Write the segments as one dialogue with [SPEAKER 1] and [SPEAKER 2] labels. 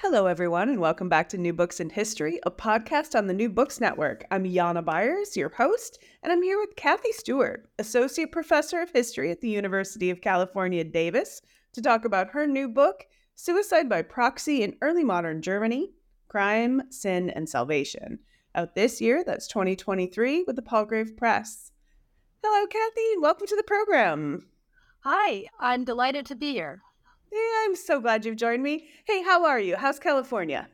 [SPEAKER 1] Hello, everyone, and welcome back to New Books in History, a podcast on the New Books Network. I'm Jana Byars, your host, and I'm here with Kathy Stuart, Associate Professor of History at the University of California, Davis, to talk about her new book, Suicide by Proxy in Early Modern Germany Crime, Sin, and Salvation. Out this year, that's 2023, with the Palgrave Press. Hello, Kathy, welcome to the program.
[SPEAKER 2] Hi, I'm delighted to be here.
[SPEAKER 1] Yeah, I'm so glad you've joined me. Hey, how are you? How's California?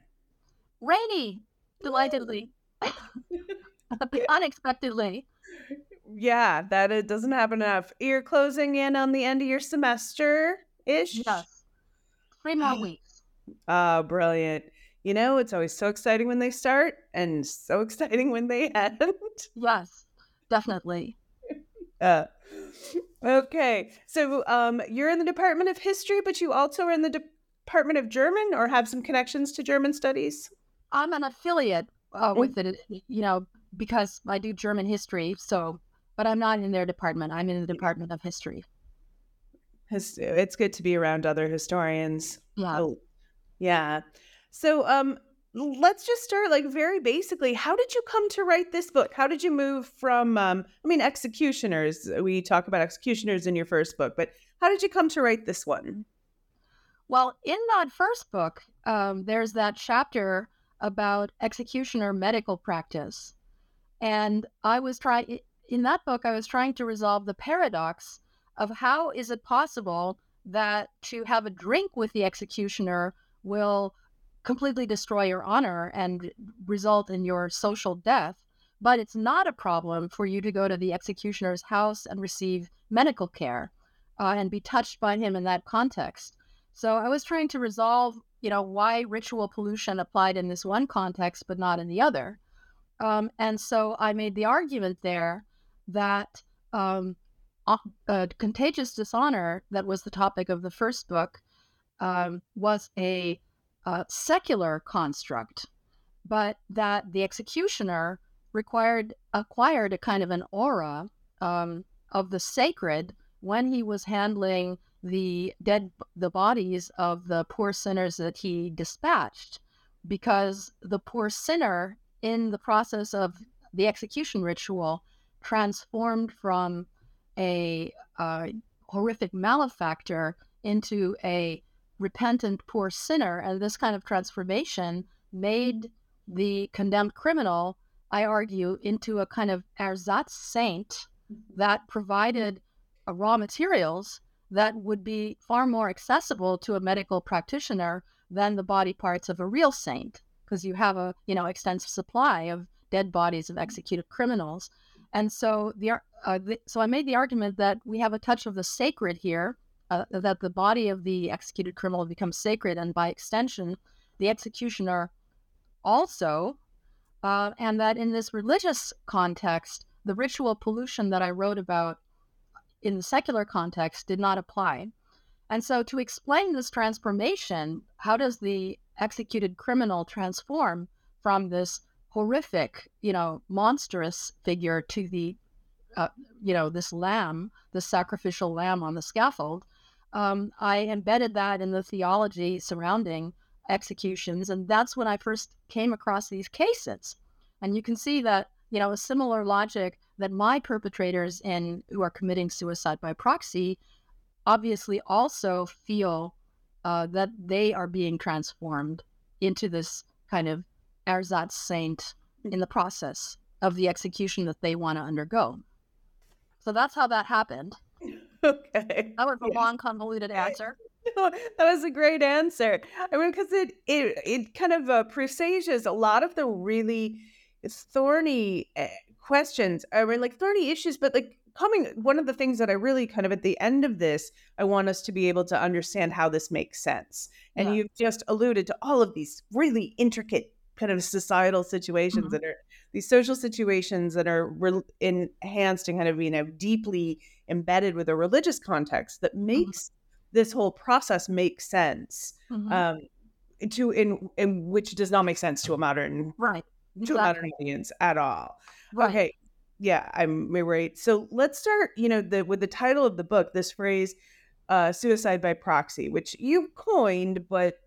[SPEAKER 2] Rainy, delightedly. Unexpectedly.
[SPEAKER 1] Yeah, that it doesn't happen enough. You're closing in on the end of your semester ish.
[SPEAKER 2] Yes. Three more weeks.
[SPEAKER 1] Oh, brilliant. You know, it's always so exciting when they start and so exciting when they end.
[SPEAKER 2] Yes, definitely.
[SPEAKER 1] Uh, okay. So um, you're in the Department of History, but you also are in the Department of German or have some connections to German studies?
[SPEAKER 2] I'm an affiliate uh, with it, you know, because I do German history. So, but I'm not in their department. I'm in the Department of History.
[SPEAKER 1] It's good to be around other historians.
[SPEAKER 2] Yeah.
[SPEAKER 1] Oh, yeah. So, um, let's just start like very basically how did you come to write this book? How did you move from um, i mean executioners we talk about executioners in your first book but how did you come to write this one?
[SPEAKER 2] Well in that first book um, there's that chapter about executioner medical practice and i was trying in that book i was trying to resolve the paradox of how is it possible that to have a drink with the executioner will completely destroy your honor and result in your social death. But it's not a problem for you to go to the executioner's house and receive medical care uh, and be touched by him in that context. So I was trying to resolve, you know, why ritual pollution applied in this one context but not in the other. Um, and so I made the argument there that um, contagious dishonor, that was the topic of the first book, um, was a a secular construct, but that the executioner required acquired a kind of an aura um, of the sacred when he was handling the dead the bodies of the poor sinners that he dispatched because the poor sinner in the process of the execution ritual transformed from a uh, horrific malefactor into a repentant poor sinner. And this kind of transformation made the condemned criminal, I argue, into a kind of ersatz saint mm-hmm. that provided uh, raw materials that would be far more accessible to a medical practitioner than the body parts of a real saint because you have a you know extensive supply of dead bodies of executed criminals and so the, uh, the so i made the argument that we have a touch of the sacred here uh, that the body of the executed criminal becomes sacred, and by extension, the executioner also, uh, and that in this religious context, the ritual pollution that I wrote about in the secular context did not apply. And so, to explain this transformation, how does the executed criminal transform from this horrific, you know, monstrous figure to the, uh, you know, this lamb, the sacrificial lamb on the scaffold? Um, I embedded that in the theology surrounding executions. And that's when I first came across these cases. And you can see that, you know, a similar logic that my perpetrators in who are committing suicide by proxy obviously also feel uh, that they are being transformed into this kind of ersatz saint in the process of the execution that they want to undergo. So that's how that happened.
[SPEAKER 1] okay.
[SPEAKER 2] That was a long, convoluted answer.
[SPEAKER 1] No, that was a great answer. I mean, because it it it kind of uh, presages a lot of the really thorny uh, questions. I mean, like thorny issues, but like coming one of the things that I really kind of at the end of this, I want us to be able to understand how this makes sense. And
[SPEAKER 2] Yeah.
[SPEAKER 1] you've just alluded to all of these really intricate kind of societal situations
[SPEAKER 2] Mhm.
[SPEAKER 1] that are these social situations that are re- enhanced and kind of you know deeply embedded with a religious context that makes this whole process make sense
[SPEAKER 2] Mhm.
[SPEAKER 1] um to in in which does not make sense to a modern
[SPEAKER 2] right.
[SPEAKER 1] to a modern audience at all
[SPEAKER 2] Right.
[SPEAKER 1] Okay. Yeah, I'm right. So let's start, you know, the with the title of the book, this phrase uh suicide by proxy, which you coined, but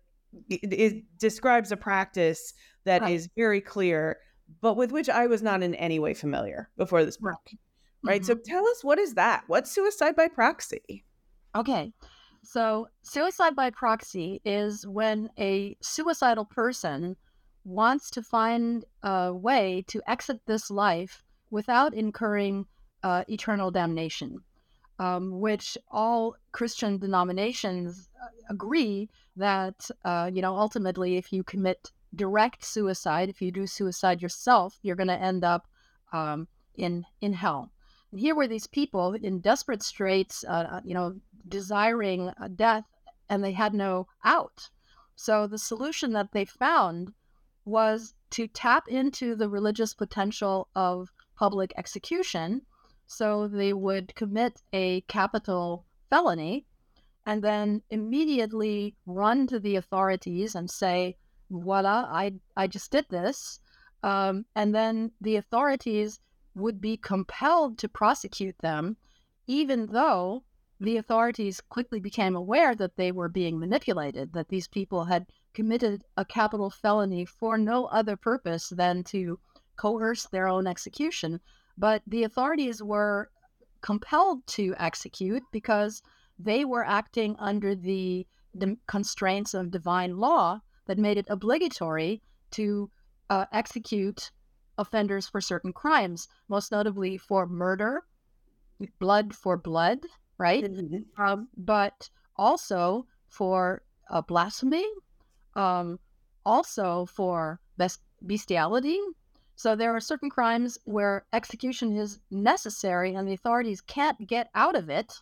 [SPEAKER 1] it, it describes a practice that is
[SPEAKER 2] Right.
[SPEAKER 1] very clear, but with which I was not in any way familiar before this
[SPEAKER 2] Right.
[SPEAKER 1] book. Right. So tell us what is that? What's suicide by proxy?
[SPEAKER 2] Okay. So, suicide by proxy is when a suicidal person wants to find a way to exit this life without incurring uh, eternal damnation, um, which all Christian denominations uh, agree that, uh, you know, ultimately, if you commit direct suicide, if you do suicide yourself, you're going to end up um, in in hell. And here were these people in desperate straits, uh, you know, desiring uh, death, and they had no out. So the solution that they found was to tap into the religious potential of public execution. So they would commit a capital felony and then immediately run to the authorities and say, voila, I, I just did this. Um, and then the authorities would be compelled to prosecute them, even though the authorities quickly became aware that they were being manipulated, that these people had committed a capital felony for no other purpose than to coerce their own execution. But the authorities were compelled to execute because they were acting under the, the constraints of divine law that made it obligatory to uh, execute offenders for certain crimes, most notably for murder, blood for blood, right? Um, but also for uh, blasphemy, um, also for best bestiality. So there are certain crimes where execution is necessary and the authorities can't get out of it,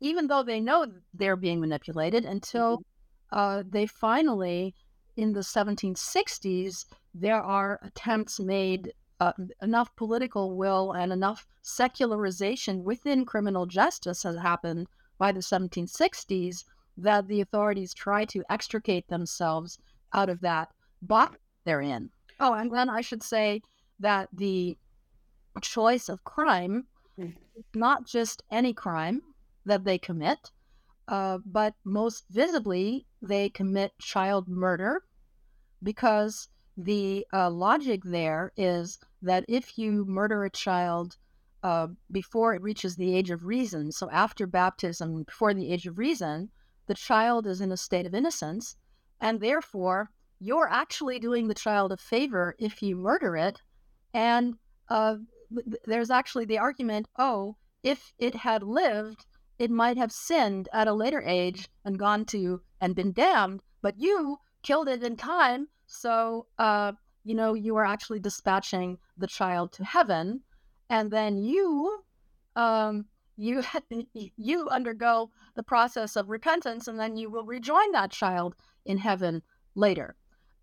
[SPEAKER 2] even though they know they're being manipulated until uh, they finally, in the 1760s, there are attempts made, uh, enough political will and enough secularization within criminal justice has happened by the 1760s that the authorities try to extricate themselves out of that box they're in. Oh, and then I should say that the choice of crime,
[SPEAKER 1] Mm.
[SPEAKER 2] not just any crime that they commit, uh, but most visibly, they commit child murder because the uh, logic there is that if you murder a child uh, before it reaches the age of reason, so after baptism, before the age of reason, the child is in a state of innocence, and therefore you're actually doing the child a favor if you murder it. And uh, there's actually the argument oh, if it had lived, it might have sinned at a later age and gone to and been damned, but you killed it in time. So, uh, you know, you are actually dispatching the child to heaven. And then you, um, you, you undergo the process of repentance, and then you will rejoin that child in heaven later.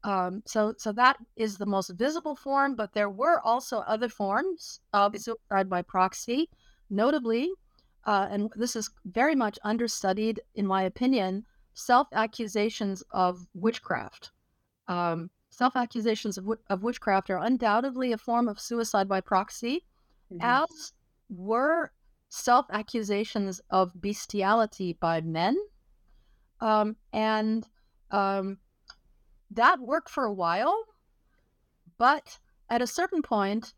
[SPEAKER 2] Um, so, so that is the most visible form, but there were also other forms of suicide by proxy, notably, uh, and this is very much understudied, in my opinion, self accusations of witchcraft. Um, self accusations of, of, witchcraft are undoubtedly a form of suicide by proxy, mm-hmm. as were self accusations of bestiality by men. Um, and um, that worked for a while, but at a certain point,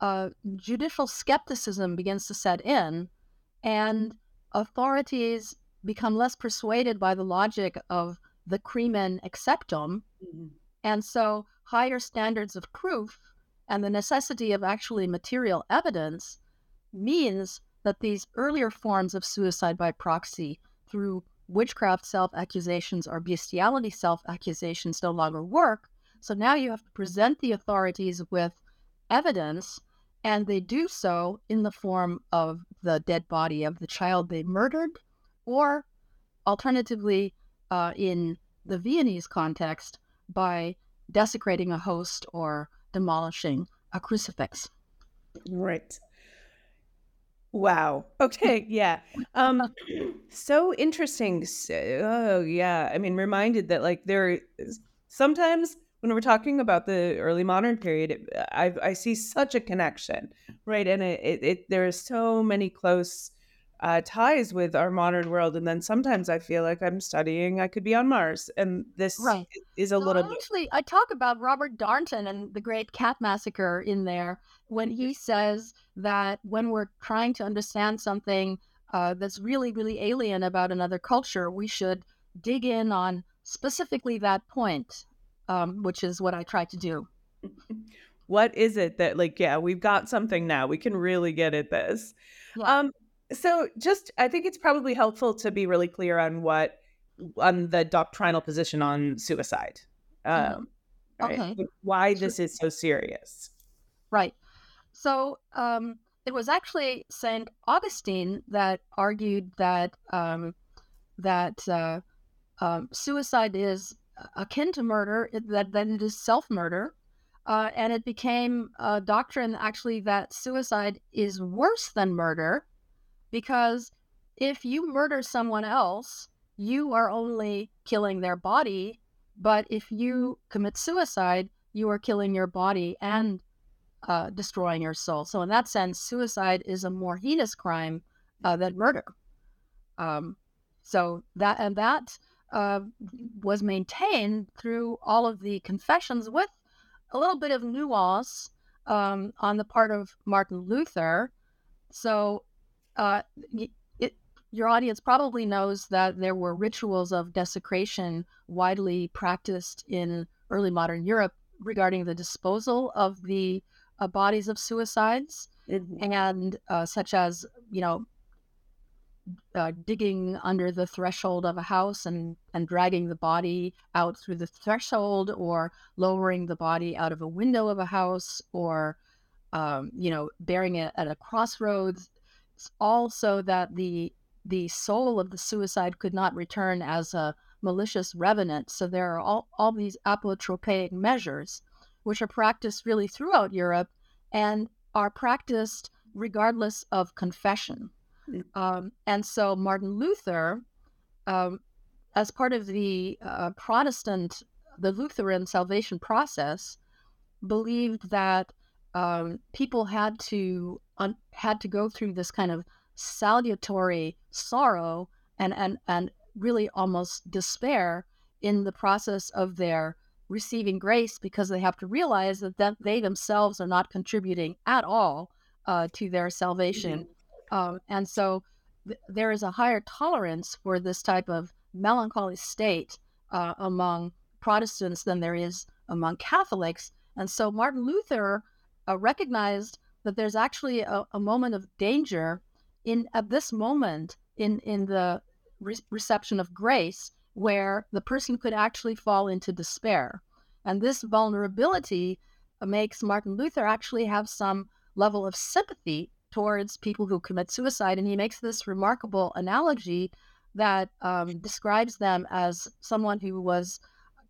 [SPEAKER 2] uh, judicial skepticism begins to set in, and authorities become less persuaded by the logic of the crimen exceptum. Mm-hmm. And so, higher standards of proof and the necessity of actually material evidence means that these earlier forms of suicide by proxy through witchcraft self accusations or bestiality self accusations no longer work. So now you have to present the authorities with evidence and they do so in the form of the dead body of the child they murdered, or alternatively, uh, in the Viennese context, by desecrating a host or demolishing a crucifix.
[SPEAKER 1] Right. Wow. Okay. Yeah. Um. So interesting. So, oh, yeah. I mean, reminded that like there is sometimes when we're talking about the early modern period, it, I I see such a connection, right? And it, it, it there are so many close uh, ties with our modern world, and then sometimes I feel like I'm studying. I could be on Mars, and this
[SPEAKER 2] Right.
[SPEAKER 1] is a
[SPEAKER 2] So
[SPEAKER 1] little bit.
[SPEAKER 2] actually, I talk about Robert Darnton and the Great Cat Massacre in there when he says that when we're trying to understand something uh, that's really, really alien about another culture, we should dig in on specifically that point, um, which is what I try to do.
[SPEAKER 1] What is it that like? Yeah, we've got something now. We can really get at this.
[SPEAKER 2] Yeah.
[SPEAKER 1] Um, so just I think it's probably helpful to be really clear on what on the doctrinal position on suicide. Um, right?
[SPEAKER 2] Okay.
[SPEAKER 1] Why this is so serious.
[SPEAKER 2] Right. So um, it was actually Saint Augustine that argued that um, that uh, um, suicide is akin to murder, that that it is self murder, uh, and it became a doctrine actually that suicide is worse than murder because if you murder someone else, you are only killing their body, but if you commit suicide, you are killing your body and uh, destroying your soul. So, in that sense, suicide is a more heinous crime uh, than murder. Um, so that and that uh, was maintained through all of the confessions, with a little bit of nuance um, on the part of Martin Luther. So, uh, it, your audience probably knows that there were rituals of desecration widely practiced in early modern Europe regarding the disposal of the uh, bodies of suicides, and uh, such as you know uh, digging under the threshold of a house and and dragging the body out through the threshold, or lowering the body out of a window of a house, or um, you know burying it at a crossroads, all so that the the soul of the suicide could not return as a malicious revenant. So there are all, all these apotropaic measures, which are practiced really throughout Europe and are practiced regardless of confession.
[SPEAKER 1] Mm.
[SPEAKER 2] Um, and so Martin Luther, um, as part of the uh, Protestant, the Lutheran salvation process, believed that um, people had to un- had to go through this kind of salutary sorrow and and and really almost despair in the process of their receiving grace because they have to realize that, that they themselves are not contributing at all uh, to their salvation um, and so th- there is a higher tolerance for this type of melancholy state uh, among Protestants than there is among Catholics. And so Martin Luther uh, recognized that there's actually a, a moment of danger in at this moment in in the re- reception of grace where the person could actually fall into despair. And this vulnerability uh, makes Martin Luther actually have some level of sympathy towards people who commit suicide. And he makes this remarkable analogy that um, describes them as someone who was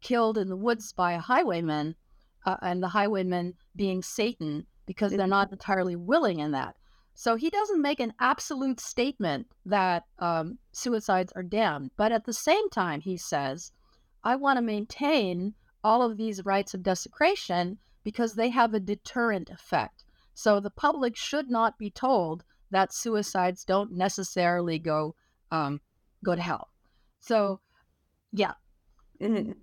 [SPEAKER 2] killed in the woods by a highwayman, uh, and the highwayman being Satan because they're not entirely willing in that. So he doesn't make an absolute statement that um, suicides are damned. But at the same time, he says, I want to maintain all of these rites of desecration because they have a deterrent effect. So the public should not be told that suicides don't necessarily go um, go to hell. So, yeah.
[SPEAKER 1] Mhm.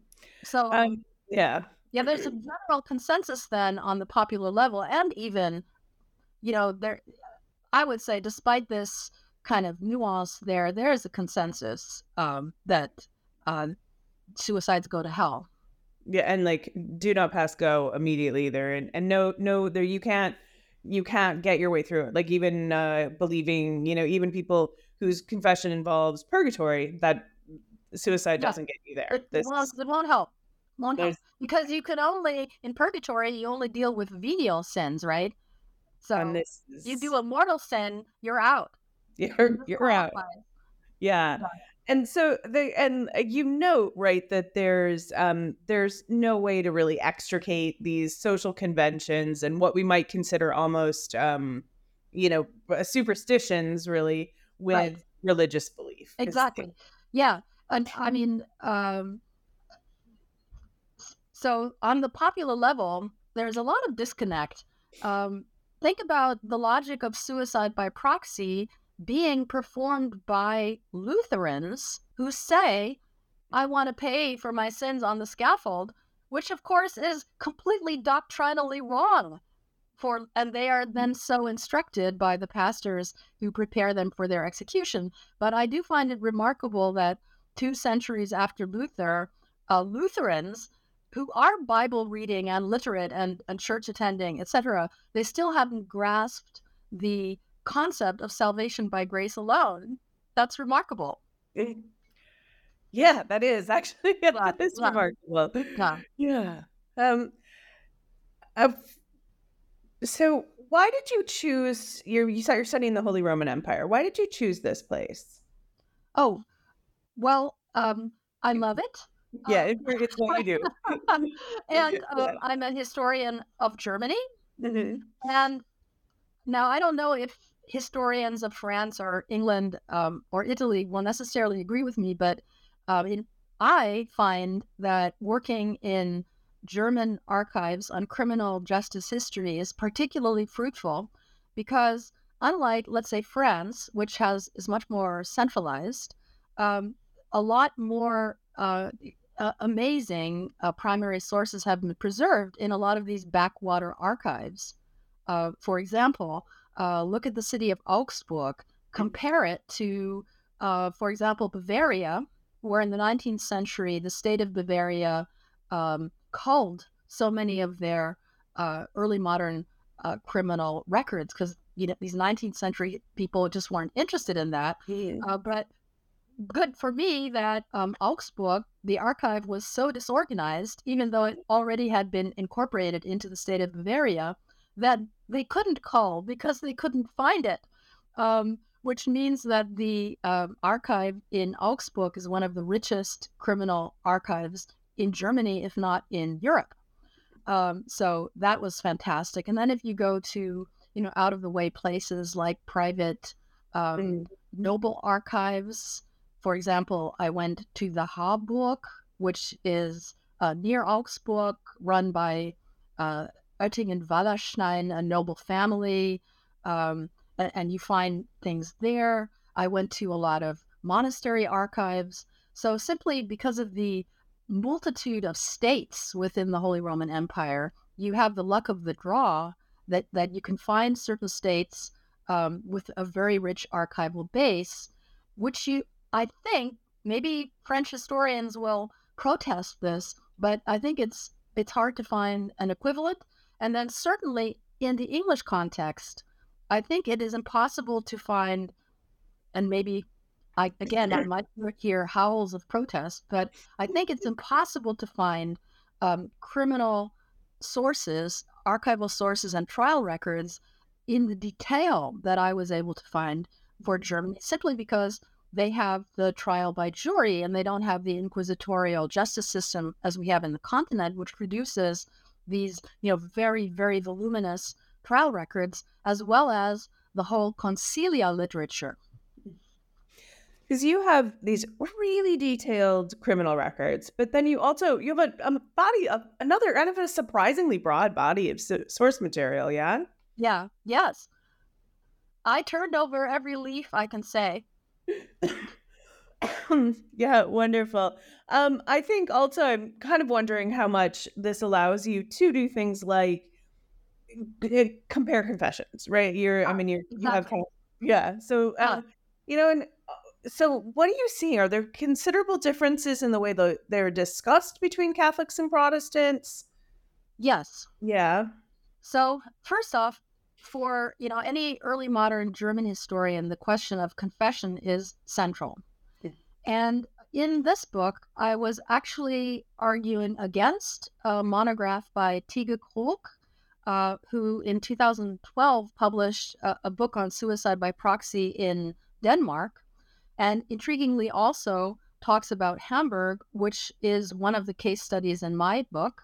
[SPEAKER 2] So
[SPEAKER 1] Um, yeah.
[SPEAKER 2] Yeah, there's a general consensus then on the popular level, and even, you know, there, I would say, despite this kind of nuance, there there is a consensus um, that uh, suicides go to hell.
[SPEAKER 1] Yeah, and like do not pass go immediately either. And and no no there you can't you can't get your way through it. Like even uh believing, you know, even people whose confession involves purgatory, that suicide
[SPEAKER 2] Yeah.
[SPEAKER 1] doesn't get you there.
[SPEAKER 2] It,
[SPEAKER 1] This
[SPEAKER 2] won't, it won't help.
[SPEAKER 1] There's
[SPEAKER 2] because you can only in purgatory you only deal with venial sins, right? So
[SPEAKER 1] is,
[SPEAKER 2] you do a mortal sin, you're out.
[SPEAKER 1] you're you're out. Yeah.
[SPEAKER 2] Yeah.
[SPEAKER 1] And so they and uh, you note right that there's um there's no way to really extricate these social conventions and what we might consider almost um you know superstitions really with
[SPEAKER 2] Right.
[SPEAKER 1] religious belief.
[SPEAKER 2] Exactly. Yeah. And I mean, um, so on the popular level, there's a lot of disconnect. Um, think about the logic of suicide by proxy being performed by Lutherans who say, I want to pay for my sins on the scaffold, which of course is completely doctrinally wrong. For, and they are then so instructed by the pastors who prepare them for their execution. But I do find it remarkable that two centuries after Luther, uh, Lutherans who are Bible reading and literate and, and church attending, etc., they still haven't grasped the concept of salvation by grace alone. That's remarkable.
[SPEAKER 1] Eh, Yeah, that is actually
[SPEAKER 2] Yeah,
[SPEAKER 1] that is
[SPEAKER 2] yeah.
[SPEAKER 1] remarkable.
[SPEAKER 2] Yeah.
[SPEAKER 1] Yeah. Um. so, why did you choose? You you you're studying the Holy Roman Empire. Why did you choose this place?
[SPEAKER 2] Oh, well, um, I love it.
[SPEAKER 1] Yeah,
[SPEAKER 2] Uh,
[SPEAKER 1] it's, it's what you do.
[SPEAKER 2] and um, I'm a historian of Germany.
[SPEAKER 1] Mhm.
[SPEAKER 2] And now I don't know if historians of France or England um, or Italy will necessarily agree with me, but um, in, I find that working in German archives on criminal justice history is particularly fruitful because, unlike, let's say, France, which has is much more centralized, um, a lot more uh, uh, amazing uh, primary sources have been preserved in a lot of these backwater archives. Uh, for example, uh, look at the city of Augsburg, compare it to, uh, for example, Bavaria, where in the 19th century the state of Bavaria um, culled so many of their uh, early modern uh, criminal records because you know these 19th century people just weren't interested in that. Uh, but good for me that um, Augsburg, the archive was so disorganized, even though it already had been incorporated into the state of Bavaria, that they couldn't call because they couldn't find it. Um, which means that the um, archive in Augsburg is one of the richest criminal archives in Germany, if not in Europe. Um, so that was fantastic. And then if you go to, you know, out of the way places like private um,
[SPEAKER 1] Mm.
[SPEAKER 2] noble archives. For example, I went to the Harburg, which is uh, near Augsburg, run by uh, Oettingen Wallerstein, a noble family, um, a- and you find things there. I went to a lot of monastery archives. So, simply because of the multitude of states within the Holy Roman Empire, you have the luck of the draw that, that you can find certain states um, with a very rich archival base, which you, I think, maybe French historians will protest this, but I think it's it's hard to find an equivalent. And then certainly in the English context, I think it is impossible to find, and maybe I again I might hear howls of protest, but I think it's impossible to find um, criminal sources, archival sources, and trial records in the detail that I was able to find for Germany, simply because they have the trial by jury and they don't have the inquisitorial justice system as we have in the continent, which produces these, you know, very, very voluminous trial records, as well as the whole consilia literature.
[SPEAKER 1] because you have these really detailed criminal records, but then you also you have a, a body of another kind of a surprisingly broad body of so- source material. Yeah.
[SPEAKER 2] Yeah, yes. I turned over every leaf I can say.
[SPEAKER 1] yeah, wonderful. Um, I think also I'm kind of wondering how much this allows you to do things like uh, compare confessions, right? You're, I mean, you're, you have yeah. So, uh, you know, and uh, so what are you seeing? Are there considerable differences in the way that they're discussed between Catholics and Protestants?
[SPEAKER 2] Yes.
[SPEAKER 1] Yeah.
[SPEAKER 2] So, first off, for you know any early modern German historian, the question of confession is central.
[SPEAKER 1] Yeah.
[SPEAKER 2] And in this book, I was actually arguing against a monograph by Tyge Krogh uh, who in 2012 published a, a book on suicide by proxy in Denmark, and intriguingly also talks about Hamburg, which is one of the case studies in my book.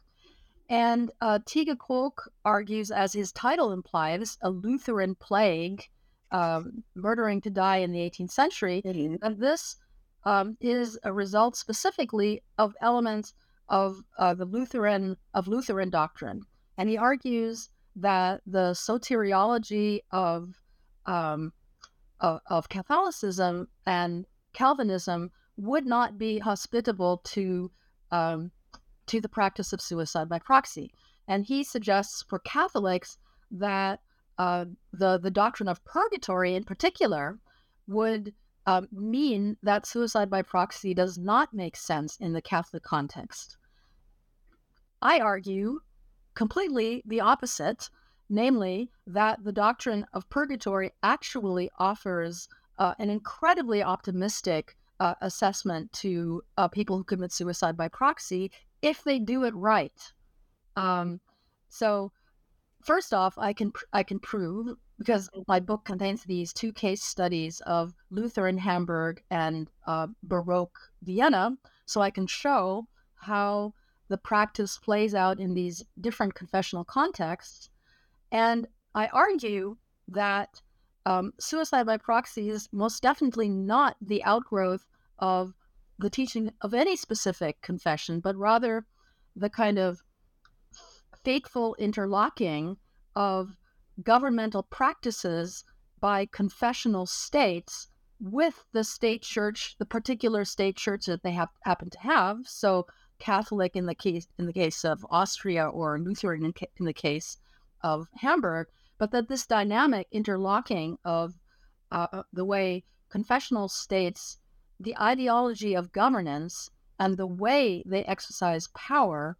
[SPEAKER 2] And uh, Tyge Krogh argues, as his title implies, a Lutheran plague, um, murdering to die in the 18th century. Mm-hmm. And this um, is a result specifically of elements of uh, the Lutheran of Lutheran doctrine, and he argues that the soteriology of um, of, of Catholicism and Calvinism would not be hospitable to um, to the practice of suicide by proxy. And he suggests for Catholics that uh, the the doctrine of purgatory, in particular, would um, mean that suicide by proxy does not make sense in the Catholic context. I argue completely the opposite, namely that the doctrine of purgatory actually offers uh, an incredibly optimistic uh, assessment to uh, people who commit suicide by proxy if they do it right. Um, so, first off, I can I can prove because my book contains these two case studies of Lutheran Hamburg and uh, Baroque Vienna, so I can show how the practice plays out in these different confessional contexts. And I argue that um, suicide by proxy is most definitely not the outgrowth of the teaching of any specific confession, but rather the kind of fateful interlocking of governmental practices by confessional states with the state church, the particular state church that they have, happen to have. So Catholic in the case in the case of Austria or Lutheran in, in the case of Hamburg, but that this dynamic interlocking of uh, uh, the way confessional states, the ideology of governance, and the way they exercise power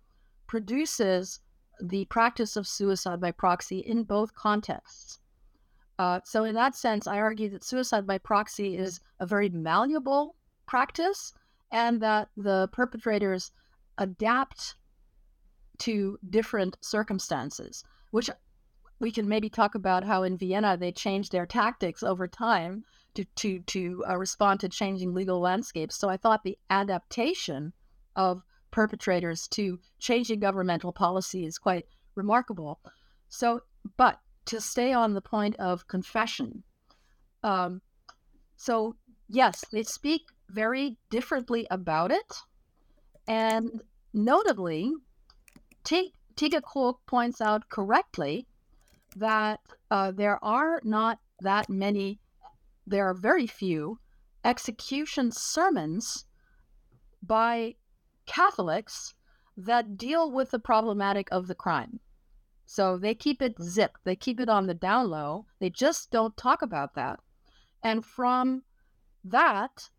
[SPEAKER 2] produces the practice of suicide by proxy in both contexts. Uh, so, in that sense, I argue that suicide by proxy is a very malleable practice and that the perpetrators adapt to different circumstances, which we can maybe talk about how in Vienna they changed their tactics over time to to to uh, respond to changing legal landscapes. So I thought the adaptation of perpetrators to changing governmental policy is quite remarkable. So, but to stay on the point of confession, um, so yes, they speak very differently about it, and Notably, T- Tyge Krogh points out correctly that uh, there are not that many, there are very few execution sermons by Catholics that deal with the problematic of the crime. So they keep it zipped, they keep it on the down low, they just don't talk about that. And from that,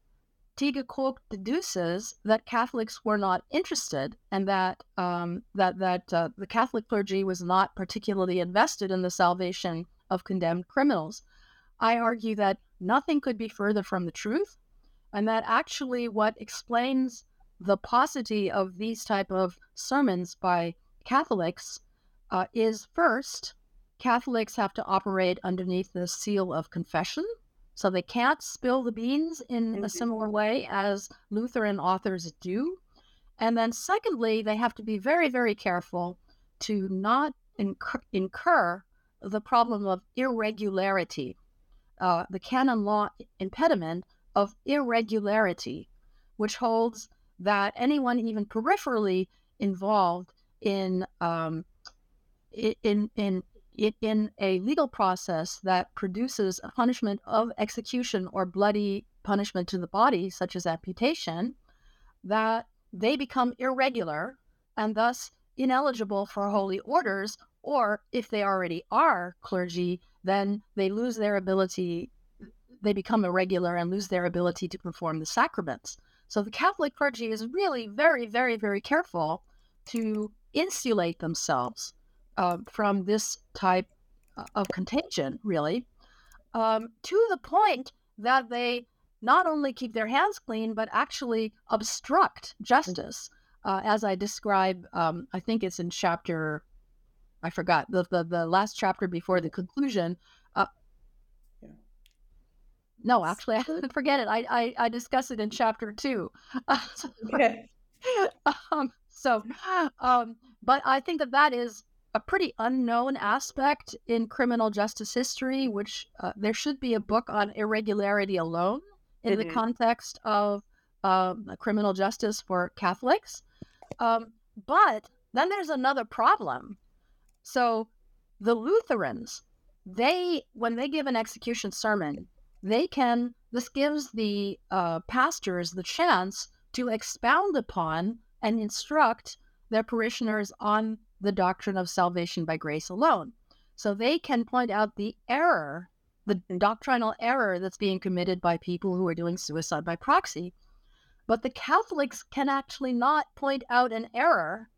[SPEAKER 2] Tyge Krogh deduces that Catholics were not interested and that um, that that uh, the Catholic clergy was not particularly invested in the salvation of condemned criminals. I argue that nothing could be further from the truth, and that actually what explains the paucity of these type of sermons by Catholics uh, is first Catholics have to operate underneath the seal of confession so they can't spill the beans in mm-hmm. a similar way as Lutheran authors do. And then, secondly, they have to be very, very careful to not incur, incur the problem of irregularity, uh, the canon law impediment of irregularity, which holds that anyone even peripherally involved in um, in in in a legal process that produces a punishment of execution or bloody punishment to the body, such as amputation, that they become irregular and thus ineligible for holy orders, or if they already are clergy, then they lose their ability, they become irregular and lose their ability to perform the sacraments. So the Catholic clergy is really very, very, very careful to insulate themselves uh, from this type uh, of contagion, really, um, to the point that they not only keep their hands clean, but actually obstruct justice, uh, as I describe. Um, I think it's in chapter I forgot the, the the last chapter before the conclusion. Uh, no, actually, I forget it. I, I I discuss it in chapter two. okay. um, so, um, but I think that that is a pretty unknown aspect in criminal justice history, which uh, there should be a book on irregularity alone in mm-hmm. the context of um, criminal justice for Catholics. Um, but then there's another problem. So the Lutherans, they when they give an execution sermon, they can this gives the uh, pastors the chance to expound upon and instruct their parishioners on the doctrine of salvation by grace alone. So they can point out the error, the doctrinal error that's being committed by people who are doing suicide by proxy. But the Catholics can actually not point out an error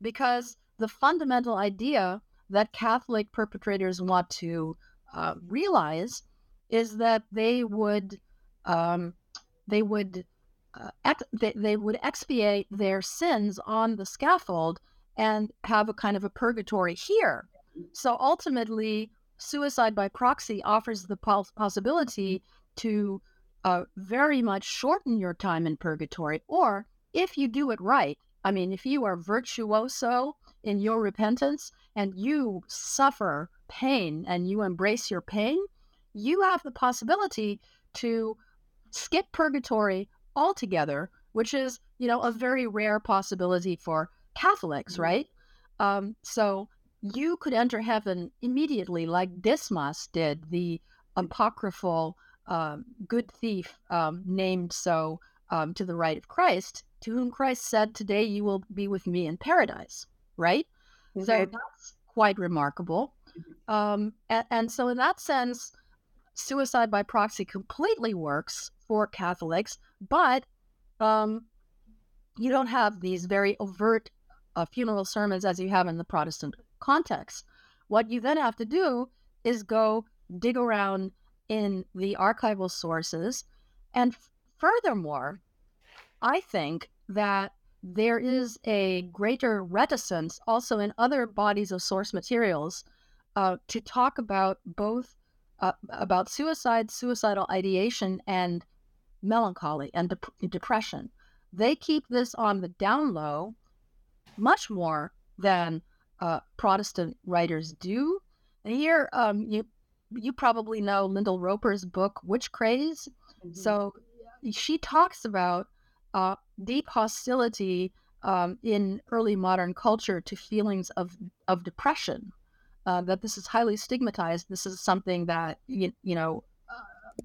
[SPEAKER 2] because the fundamental idea that Catholic perpetrators want to uh, realize is that they would um, they would uh, ex- they, they would expiate their sins on the scaffold and have a kind of a purgatory here. So ultimately, suicide by proxy offers the possibility to uh, very much shorten your time in purgatory. Or if you do it right, I mean, if you are virtuoso in your repentance and you suffer pain and you embrace your pain, you have the possibility to skip purgatory altogether, which is, you know, a very rare possibility for Catholics, mm-hmm. right? Um, so you could enter heaven immediately, like Dismas did, the apocryphal um, good thief um, named so um, to the right of Christ, to whom Christ said, Today you will be with me in paradise, right? So that's quite remarkable. Mm-hmm. Um, and, and so, in that sense, suicide by proxy completely works for Catholics, but um, you don't have these very overt uh, funeral sermons as you have in the Protestant context. What you then have to do is go dig around in the archival sources. And furthermore, I think that there is a greater reticence also in other bodies of source materials uh, to talk about both uh, about suicide, suicidal ideation, and melancholy and de- depression. They keep this on the down low much more than uh, Protestant writers do. And here, um, you you probably know Lyndall Roper's book Witch Craze. Mm-hmm. So she talks about uh, deep hostility um, in early modern culture to feelings of of depression. Uh, that this is highly stigmatized. This is something that you, you know uh,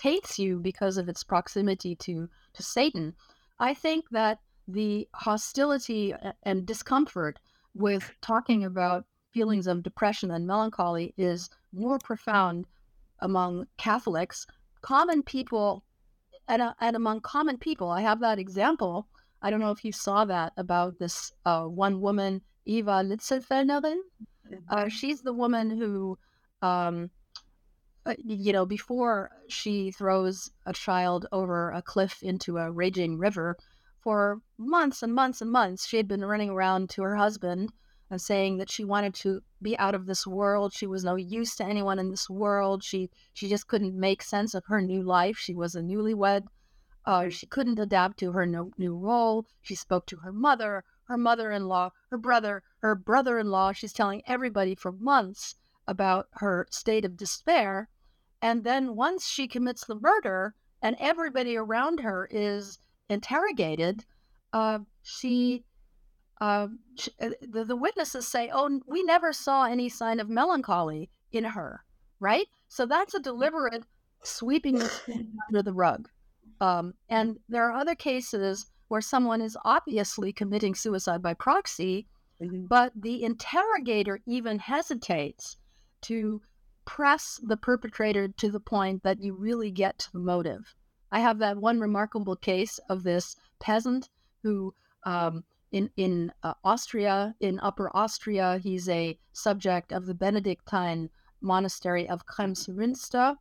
[SPEAKER 2] hates you because of its proximity to to Satan. I think that the hostility and discomfort with talking about feelings of depression and melancholy is more profound among Catholics, common people, and, uh, and among common people. I have that example. I don't know if you saw that about this uh, one woman, Eva Litzelfelderin. Uh, mm-hmm. she's the woman who, um, uh, you know, before she throws a child over a cliff into a raging river, for months and months and months, she had been running around to her husband and saying that she wanted to be out of this world. She was no use to anyone in this world. She she just couldn't make sense of her new life. She was a newlywed. Uh, she couldn't adapt to her no, new role. She spoke to her mother, her mother-in-law, her brother, her brother-in-law. She's telling everybody for months about her state of despair. And then once she commits the murder, and everybody around her is interrogated, uh, she, uh, she uh, the, the witnesses say, "Oh, we never saw any sign of melancholy in her." Right. So that's a deliberate sweeping under the rug. Um, and there are other cases where someone is obviously committing suicide by proxy, mm-hmm. but the interrogator even hesitates to press the perpetrator to the point that you really get to the motive. I have that one remarkable case of this peasant who, um, in in uh, Austria, in Upper Austria, he's a subject of the Benedictine monastery of Kremsmünster,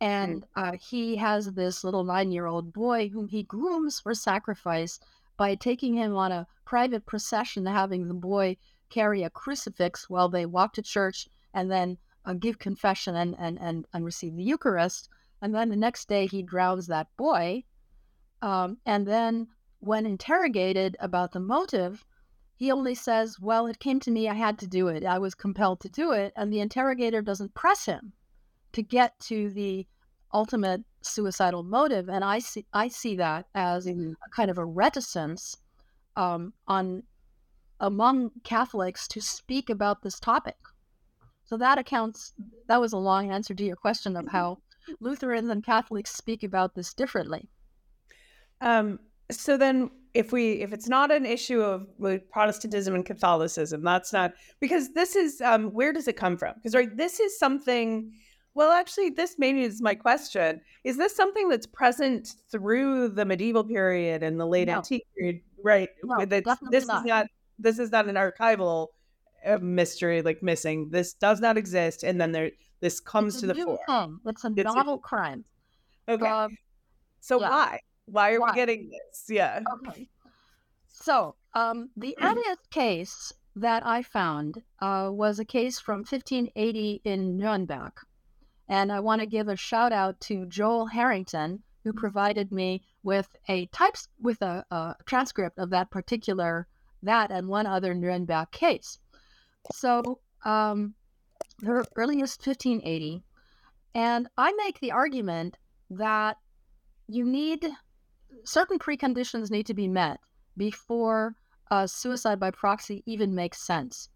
[SPEAKER 2] and uh, he has this little nine-year-old boy whom he grooms for sacrifice by taking him on a private procession, having the boy carry a crucifix while they walk to church and then uh, give confession and, and, and, and receive the Eucharist. And then the next day he drowns that boy. Um, and then when interrogated about the motive, he only says, Well, it came to me, I had to do it. I was compelled to do it. And the interrogator doesn't press him to get to the ultimate suicidal motive. And I see I see that as mm-hmm. a kind of a reticence um, on among Catholics to speak about this topic. So that accounts that was a long answer to your question of mm-hmm. how Lutherans and Catholics speak about this differently.
[SPEAKER 1] Um, so then if we if it's not an issue of protestantism and catholicism that's not because this is um where does it come from because right this is something well actually this maybe is my question is this something that's present through the medieval period and the late no. antique period right
[SPEAKER 2] no,
[SPEAKER 1] this
[SPEAKER 2] not.
[SPEAKER 1] is not this is not an archival uh, mystery like missing this does not exist and then there this comes
[SPEAKER 2] it's
[SPEAKER 1] to the fore
[SPEAKER 2] thing. it's a it's novel a, crime
[SPEAKER 1] okay um, so yeah. why why are Why? we getting this? Yeah.
[SPEAKER 2] Okay. So, um, the earliest case that I found uh, was a case from 1580 in Nuremberg. And I want to give a shout out to Joel Harrington, who provided me with a types with a, a transcript of that particular that and one other Nuremberg case. So um, the earliest 1580, and I make the argument that you need certain preconditions need to be met before uh, suicide by proxy even makes sense.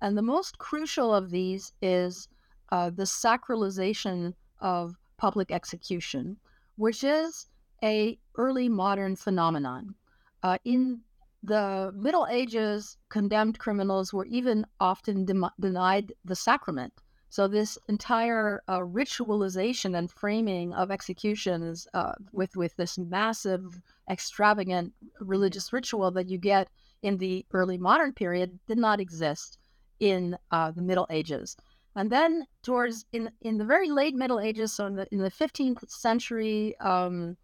[SPEAKER 2] And the most crucial of these is uh, the sacralization of public execution, which is a early modern phenomenon. Uh, in the Middle Ages, condemned criminals were even often de- denied the sacrament. So this entire uh, ritualization and framing of executions uh, with with this massive, extravagant religious ritual that you get in the early modern period did not exist in uh, the Middle Ages. And then towards in in the very late Middle Ages, so in the in the 15th century, um,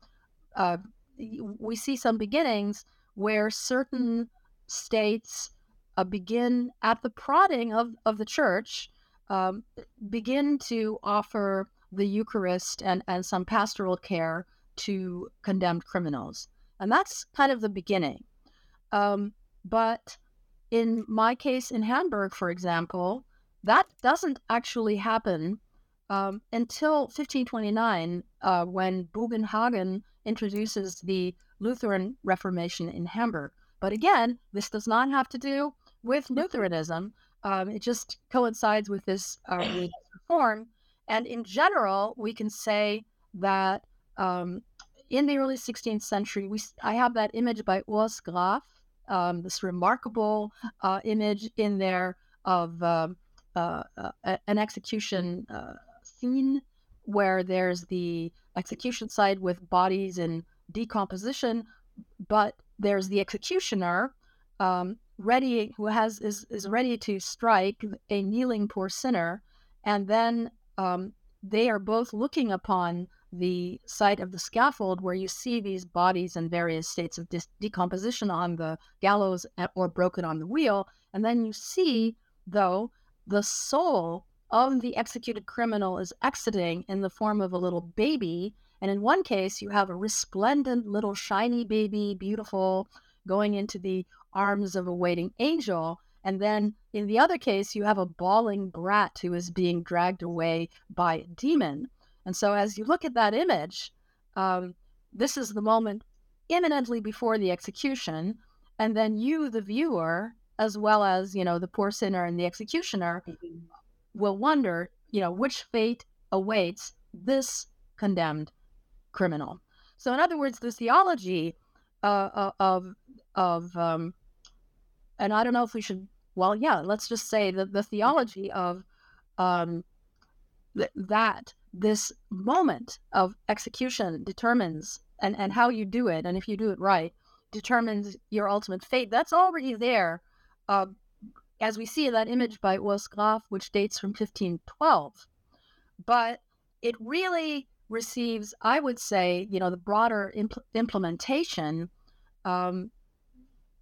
[SPEAKER 2] uh, we see some beginnings where certain states uh, begin at the prodding of, of the church um, begin to offer the Eucharist and, and some pastoral care to condemned criminals. And that's kind of the beginning. Um, but in my case in Hamburg, for example, that doesn't actually happen um, until 1529, uh, when Bugenhagen introduces the Lutheran Reformation in Hamburg. But again, this does not have to do with Lutheranism. Um, it just coincides with this uh, reform. And in general, we can say that um, in the early 16th century, we I have that image by Urs Graf, um, this remarkable uh, image in there of um, uh, uh, an execution uh, scene where there's the execution site with bodies in decomposition, but there's the executioner um, ready who has is, is ready to strike a kneeling poor sinner. And then um, they are both looking upon the site of the scaffold where you see these bodies in various states of dis- decomposition on the gallows or broken on the wheel. And then you see though the soul of the executed criminal is exiting in the form of a little baby and in one case you have a resplendent little shiny baby beautiful going into the arms of a waiting angel. And then in the other case, you have a bawling brat who is being dragged away by a demon. And so as you look at that image, um, this is the moment imminently before the execution. And then you, the viewer, as well as, you know, the poor sinner and the executioner, mm-hmm. will wonder, you know, which fate awaits this condemned criminal. So, in other words, the theology uh, uh of of um, and I don't know if we should. Well, yeah, let's just say that the theology of um, th- that this moment of execution determines and and how you do it, and if you do it right, determines your ultimate fate. That's already there, uh, as we see that image by Urs Graf, which dates from 1512. But it really receives, I would say, you know, the broader impl- implementation um,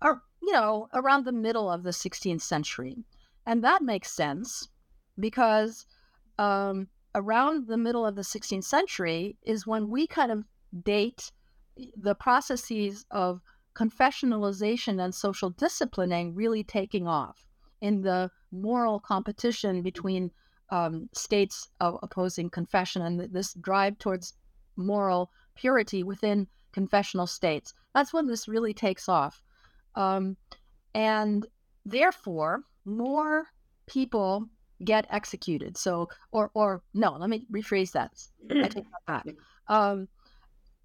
[SPEAKER 2] or you know, around the middle of the 16th century. And that makes sense because um, around the middle of the 16th century is when we kind of date the processes of confessionalization and social disciplining really taking off in the moral competition between um, states opposing confession and this drive towards moral purity within confessional states. That's when this really takes off. Um, and therefore, more people get executed. So, or, or no, let me rephrase that. I take that back. Um,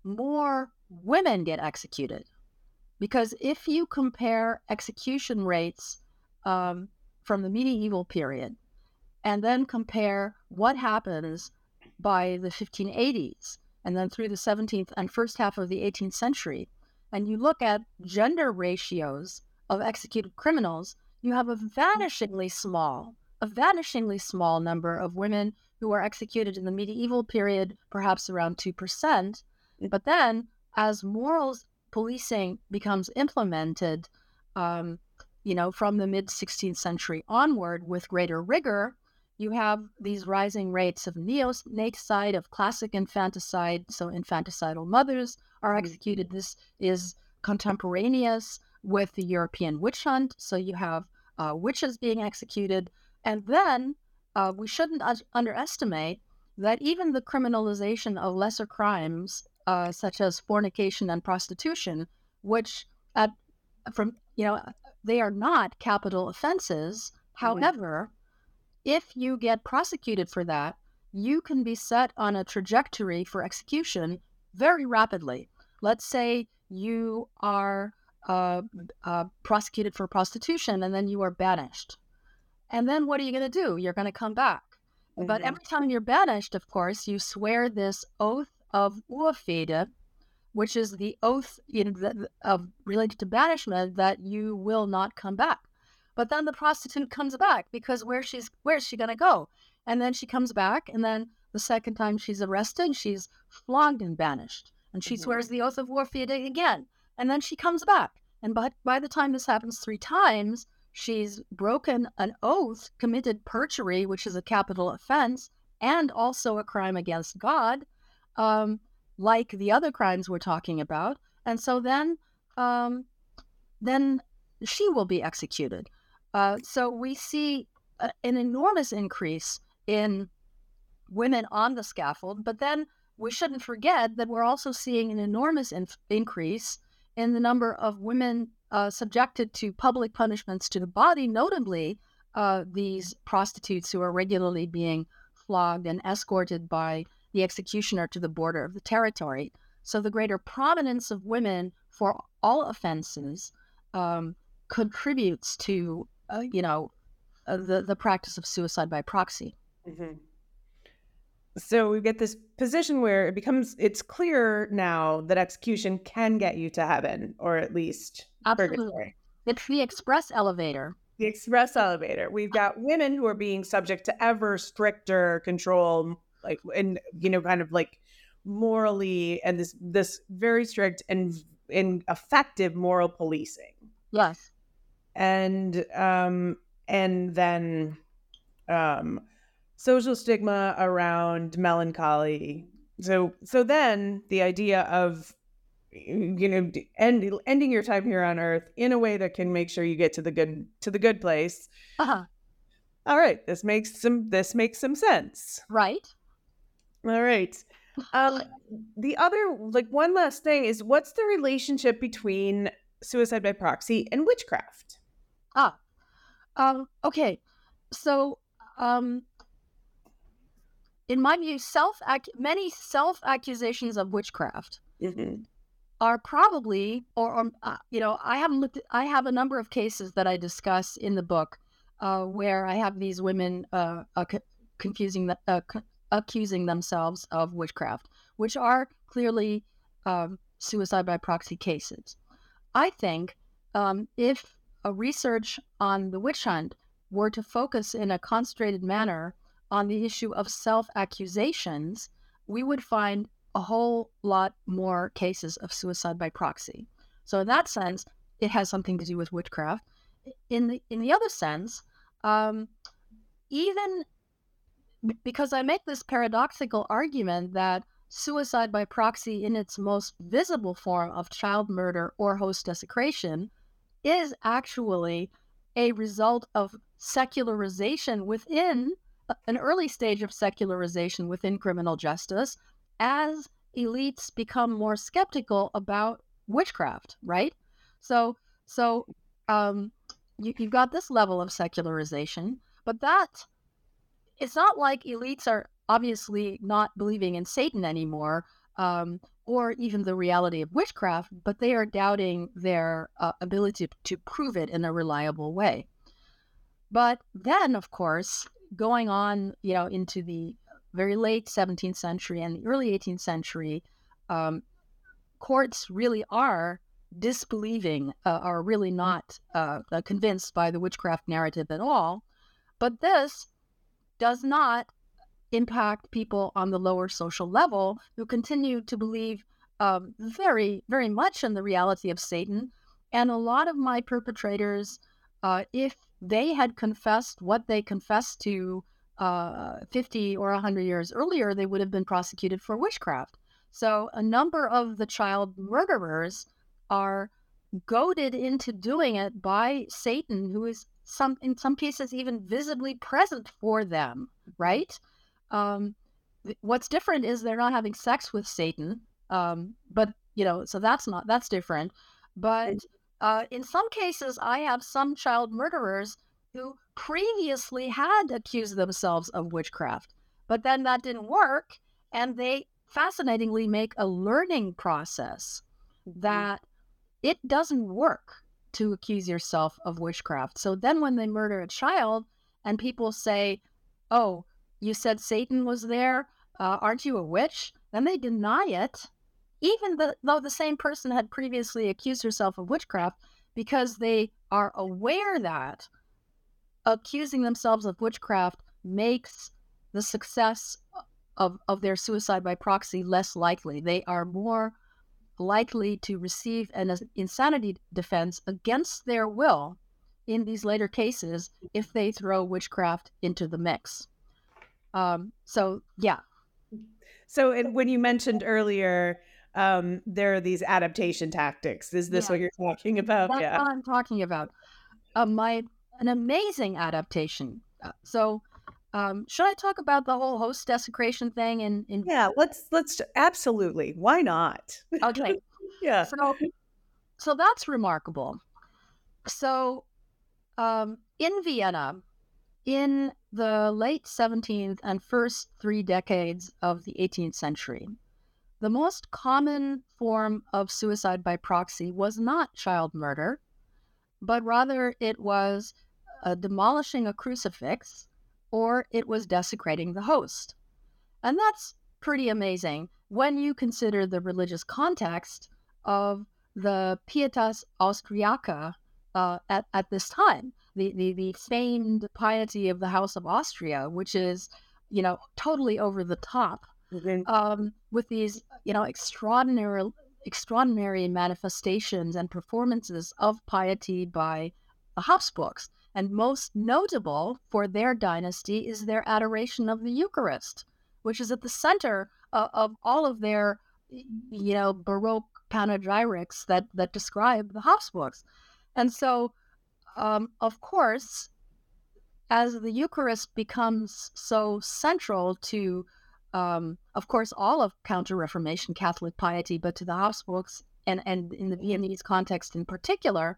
[SPEAKER 2] more women get executed. Because if you compare execution rates um, from the medieval period and then compare what happens by the 1580s and then through the 17th and first half of the 18th century, and you look at gender ratios of executed criminals, you have a vanishingly small, a vanishingly small number of women who are executed in the medieval period, perhaps around 2%. But then, as morals policing becomes implemented, um, you know, from the mid 16th century onward with greater rigor, you have these rising rates of neonaticide, of classic infanticide. So, infanticidal mothers are mm-hmm. executed. This is contemporaneous with the European witch hunt. So, you have uh, witches being executed. And then uh, we shouldn't un- underestimate that even the criminalization of lesser crimes, uh, such as fornication and prostitution, which at from you know they are not capital offenses. Mm-hmm. However, if you get prosecuted for that, you can be set on a trajectory for execution very rapidly. Let's say you are uh, uh, prosecuted for prostitution and then you are banished. And then what are you going to do? You're going to come back. Mm-hmm. But every time you're banished, of course, you swear this oath of urfehde, which is the oath you know, of related to banishment that you will not come back. But then the prostitute comes back because where she's where's she gonna go? And then she comes back, and then the second time she's arrested, she's flogged and banished, and she mm-hmm. swears the oath of urfehde again, and then she comes back. And by by the time this happens three times, she's broken an oath, committed perjury, which is a capital offense, and also a crime against God, um, like the other crimes we're talking about. And so then, um, then she will be executed. Uh, so we see a, an enormous increase in women on the scaffold, but then we shouldn't forget that we're also seeing an enormous in- increase in the number of women uh, subjected to public punishments to the body, notably uh, these prostitutes who are regularly being flogged and escorted by the executioner to the border of the territory. So the greater prominence of women for all offenses um, contributes to uh, you know, uh, the the practice of suicide by proxy. Mm-hmm.
[SPEAKER 1] So we get this position where it becomes it's clear now that execution can get you to heaven, or at least
[SPEAKER 2] absolutely. Purgatory. It's the express elevator.
[SPEAKER 1] The express elevator. We've got women who are being subject to ever stricter control, like and you know, kind of like morally, and this this very strict and and effective moral policing.
[SPEAKER 2] Yes
[SPEAKER 1] and um, and then um, social stigma around melancholy. So so then the idea of you know end, ending your time here on earth in a way that can make sure you get to the good to the good place.
[SPEAKER 2] Uh-huh.
[SPEAKER 1] All right, this makes some this makes some sense.
[SPEAKER 2] Right.
[SPEAKER 1] All right. Um, the other like one last thing is what's the relationship between suicide by proxy and witchcraft?
[SPEAKER 2] Ah, um, okay. So, um, in my view, self many self accusations of witchcraft mm-hmm. are probably, or, or uh, you know, I haven't looked. At, I have a number of cases that I discuss in the book uh, where I have these women uh, confusing the, uh, accusing themselves of witchcraft, which are clearly um, suicide by proxy cases. I think um, if a research on the witch hunt were to focus in a concentrated manner on the issue of self accusations, we would find a whole lot more cases of suicide by proxy. So, in that sense, it has something to do with witchcraft. In the in the other sense, um, even because I make this paradoxical argument that suicide by proxy in its most visible form of child murder or host desecration is actually a result of secularization within an early stage of secularization within criminal justice as elites become more skeptical about witchcraft, right? So, so um, you, you've got this level of secularization, but that it's not like elites are obviously not believing in Satan anymore. Um, or even the reality of witchcraft, but they are doubting their uh, ability to, to prove it in a reliable way. But then, of course, going on, you know, into the very late 17th century and the early 18th century, um, courts really are disbelieving, uh, are really not uh, uh, convinced by the witchcraft narrative at all. But this does not impact people on the lower social level who continue to believe um, very, very much in the reality of Satan. And a lot of my perpetrators, uh, if they had confessed what they confessed to uh, 50 or 100 years earlier, they would have been prosecuted for witchcraft. So a number of the child murderers are goaded into doing it by Satan, who is some in some cases even visibly present for them, right? Um, what's different is they're not having sex with Satan, um, but you know, so that's not that's different. But uh, in some cases, I have some child murderers who previously had accused themselves of witchcraft, but then that didn't work, and they fascinatingly make a learning process mm-hmm. that it doesn't work to accuse yourself of witchcraft. So then when they murder a child and people say, "Oh, you said Satan was there. Uh, aren't you a witch? Then they deny it, even the, though the same person had previously accused herself of witchcraft, because they are aware that accusing themselves of witchcraft makes the success of, of their suicide by proxy less likely. They are more likely to receive an insanity defense against their will in these later cases if they throw witchcraft into the mix. Um, so yeah.
[SPEAKER 1] So, and when you mentioned earlier, um, there are these adaptation tactics. Is this yeah. what you're talking about?
[SPEAKER 2] That's yeah. what I'm talking about. Uh, my an amazing adaptation. Uh, so, um, should I talk about the whole host desecration thing? In, in
[SPEAKER 1] yeah, let's let's absolutely. Why not?
[SPEAKER 2] Okay.
[SPEAKER 1] yeah.
[SPEAKER 2] So, so that's remarkable. So, um, in Vienna, in the late 17th and first three decades of the 18th century, the most common form of suicide by proxy was not child murder, but rather it was uh, demolishing a crucifix or it was desecrating the host. And that's pretty amazing when you consider the religious context of the Pietas Austriaca uh, at, at this time the, the, the famed piety of the House of Austria, which is, you know, totally over the top mm-hmm. um, with these, you know, extraordinary extraordinary manifestations and performances of piety by the Habsburgs. And most notable for their dynasty is their adoration of the Eucharist, which is at the center of, of all of their, you know, Baroque panegyrics that, that describe the Habsburgs. And so um, of course, as the Eucharist becomes so central to, um, of course, all of Counter Reformation Catholic piety, but to the Habsburgs and, and in the Viennese context in particular,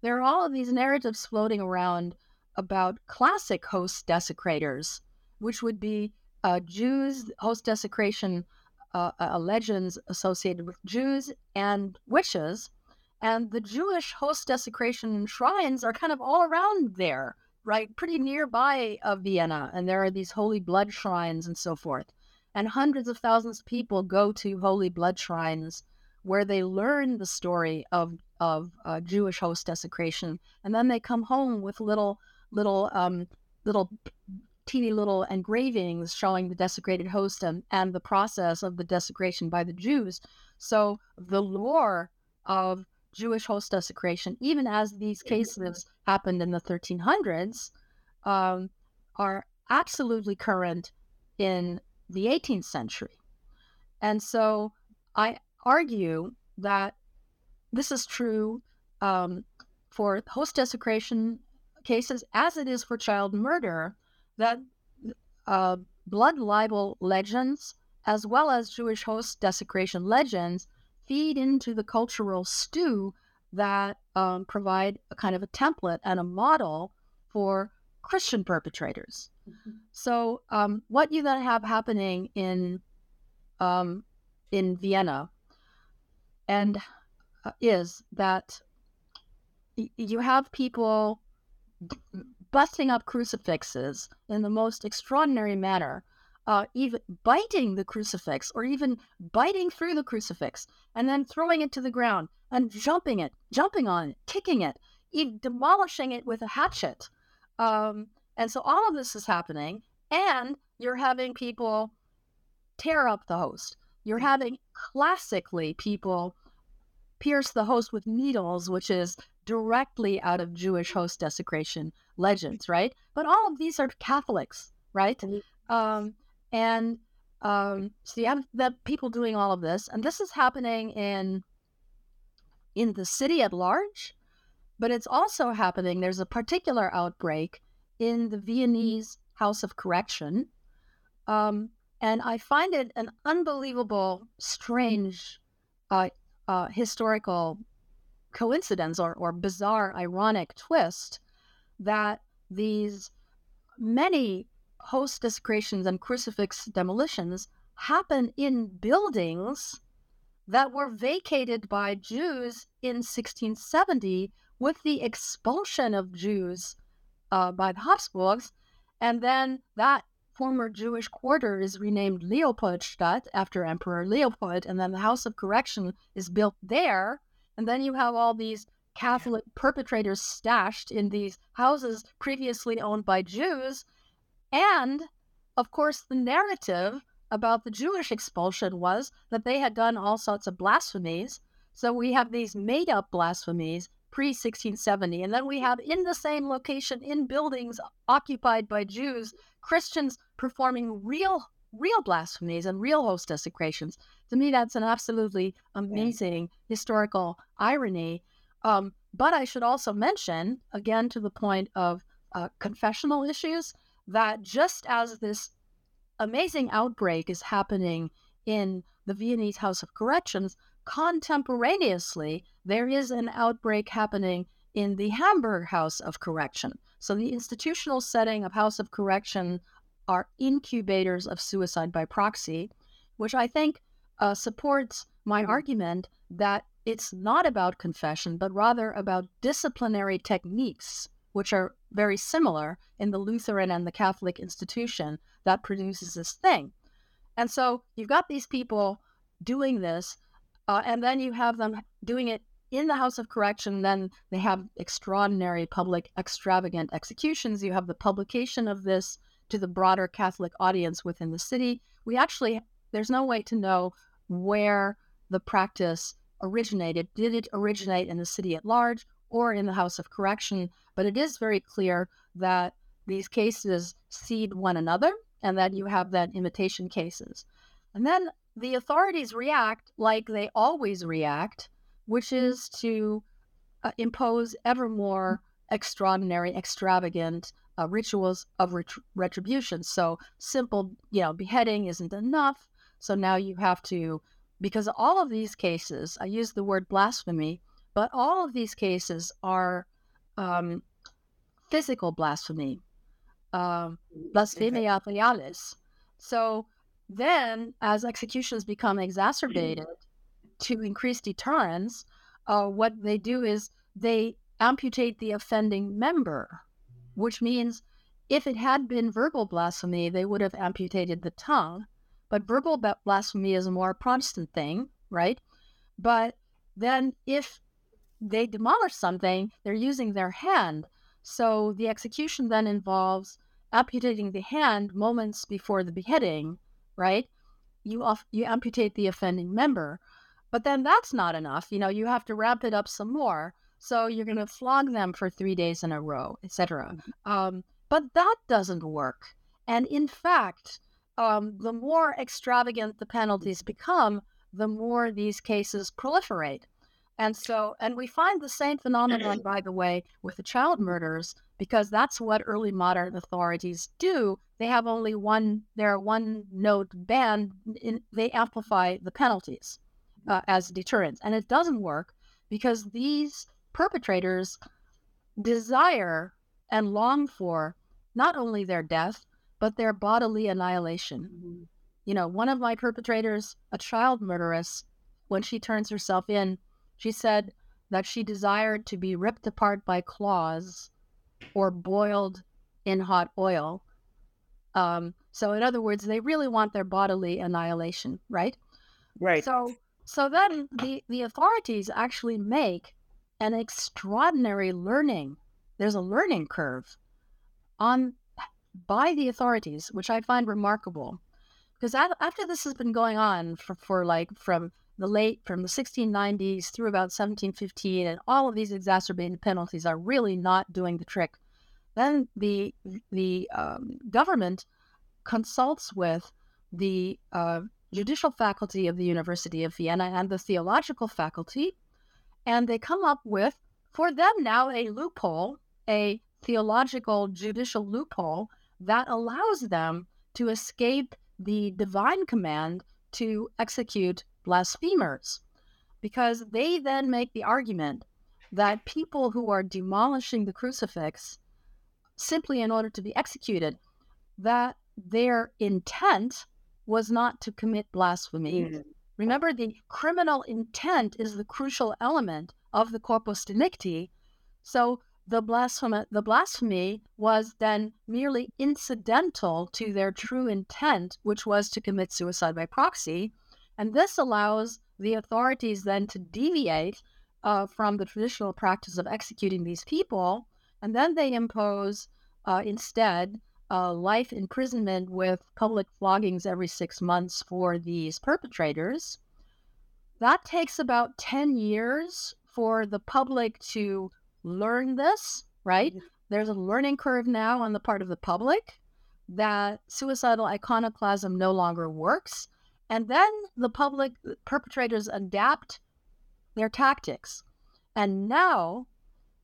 [SPEAKER 2] there are all of these narratives floating around about classic host desecrators, which would be uh, Jews, host desecration uh, uh, legends associated with Jews and witches and the Jewish host desecration shrines are kind of all around there, right? Pretty nearby of Vienna. And there are these holy blood shrines and so forth. And hundreds of thousands of people go to holy blood shrines where they learn the story of, of uh, Jewish host desecration. And then they come home with little, little, um, little teeny little engravings showing the desecrated host and, and the process of the desecration by the Jews. So the lore of Jewish host desecration, even as these cases happened in the 1300s, um, are absolutely current in the 18th century. And so I argue that this is true um, for host desecration cases as it is for child murder, that uh, blood libel legends, as well as Jewish host desecration legends, feed into the cultural stew that um, provide a kind of a template and a model for Christian perpetrators. Mm-hmm. So, um, what you then have happening in um, in Vienna, and uh, is that y- you have people busting up crucifixes in the most extraordinary manner, uh, even biting the crucifix or even biting through the crucifix and then throwing it to the ground and jumping it, jumping on it, kicking it, even demolishing it with a hatchet. Um, and so all of this is happening, and you're having people tear up the host. You're having classically people pierce the host with needles, which is directly out of Jewish host desecration legends, right? But all of these are Catholics, right? Mm-hmm. Um, and um, so you have the people doing all of this, and this is happening in in the city at large, but it's also happening. There's a particular outbreak in the Viennese House of Correction, um, and I find it an unbelievable, strange uh, uh, historical coincidence or, or bizarre, ironic twist that these many host desecrations and crucifix demolitions happen in buildings that were vacated by Jews in 1670 with the expulsion of Jews uh, by the Habsburgs. And then that former Jewish quarter is renamed Leopoldstadt after Emperor Leopold. And then the House of Correction is built there. And then you have all these Catholic perpetrators stashed in these houses previously owned by Jews. And of course, the narrative about the Jewish expulsion was that they had done all sorts of blasphemies. So we have these made up blasphemies pre 1670. And then we have in the same location, in buildings occupied by Jews, Christians performing real real blasphemies and real host desecrations. To me, that's an absolutely amazing historical irony. Um, but I should also mention, again, to the point of uh, confessional issues, that just as this amazing outbreak is happening in the Viennese House of Corrections, contemporaneously, there is an outbreak happening in the Hamburg House of Correction. So the institutional setting of House of Correction are incubators of suicide by proxy, which I think uh, supports my argument that it's not about confession, but rather about disciplinary techniques, which are very similar in the Lutheran and the Catholic institution that produces this thing. And so you've got these people doing this, uh, and then you have them doing it in the House of Correction. Then they have extraordinary public, extravagant executions. You have the publication of this to the broader Catholic audience within the city. We actually, there's no way to know where the practice originated. Did it originate in the city at large or in the House of Correction? But it is very clear that these cases seed one another and that you have that imitation cases. And then the authorities react like they always react, which is to uh, impose ever more extraordinary, extravagant uh, rituals of ret- retribution. So simple, you know, beheading isn't enough. So now you have to because all of these cases, I use the word blasphemy, but all of these cases are um, physical blasphemy, uh, blasphemia realis. So then, as executions become exacerbated to increase deterrence, uh, what they do is they amputate the offending member, which means if it had been verbal blasphemy, they would have amputated the tongue. But verbal blasphemy is a more Protestant thing, right? But then if they demolish something, they're using their hand. So the execution then involves amputating the hand moments before the beheading, right? You off, you amputate the offending member. But then that's not enough. You know, you have to ramp it up some more. So you're going to flog them for three days in a row, etc.
[SPEAKER 1] Mm-hmm.
[SPEAKER 2] Um, but that doesn't work. And in fact, um, the more extravagant the penalties become, the more these cases proliferate. And so, and we find the same phenomenon, by the way, with the child murders, because that's what early modern authorities do. They have only one, they're one note band, in, they amplify the penalties uh, as deterrents. And it doesn't work because these perpetrators desire and long for not only their death, but their bodily annihilation.
[SPEAKER 1] Mm-hmm.
[SPEAKER 2] You know, one of my perpetrators, a child murderess, when she turns herself in, she said that she desired to be ripped apart by claws or boiled in hot oil. Um, so, in other words, they really want their bodily annihilation, right?
[SPEAKER 1] Right.
[SPEAKER 2] So, so then the, the authorities actually make an extraordinary learning. There's a learning curve on by the authorities, which I find remarkable, because after this has been going on for, for like from the late from the 1690s through about 1715, and all of these exacerbated penalties are really not doing the trick. Then the the um, government consults with the uh, judicial faculty of the University of Vienna and the theological faculty, and they come up with for them now a loophole, a theological judicial loophole that allows them to escape the divine command to execute blasphemers. Because they then make the argument that people who are demolishing the crucifix simply in order to be executed, that their intent was not to commit blasphemy. Mm. Remember, the criminal intent is the crucial element of the corpus delicti. So the blasphemy, the blasphemy was then merely incidental to their true intent, which was to commit suicide by proxy. And this allows the authorities then to deviate uh, from the traditional practice of executing these people. And then they impose uh, instead uh, life imprisonment with public floggings every six months for these perpetrators. That takes about 10 years for the public to learn this, right? Mm-hmm. There's a learning curve now on the part of the public that suicidal iconoclasm no longer works. And then the public perpetrators adapt their tactics. And now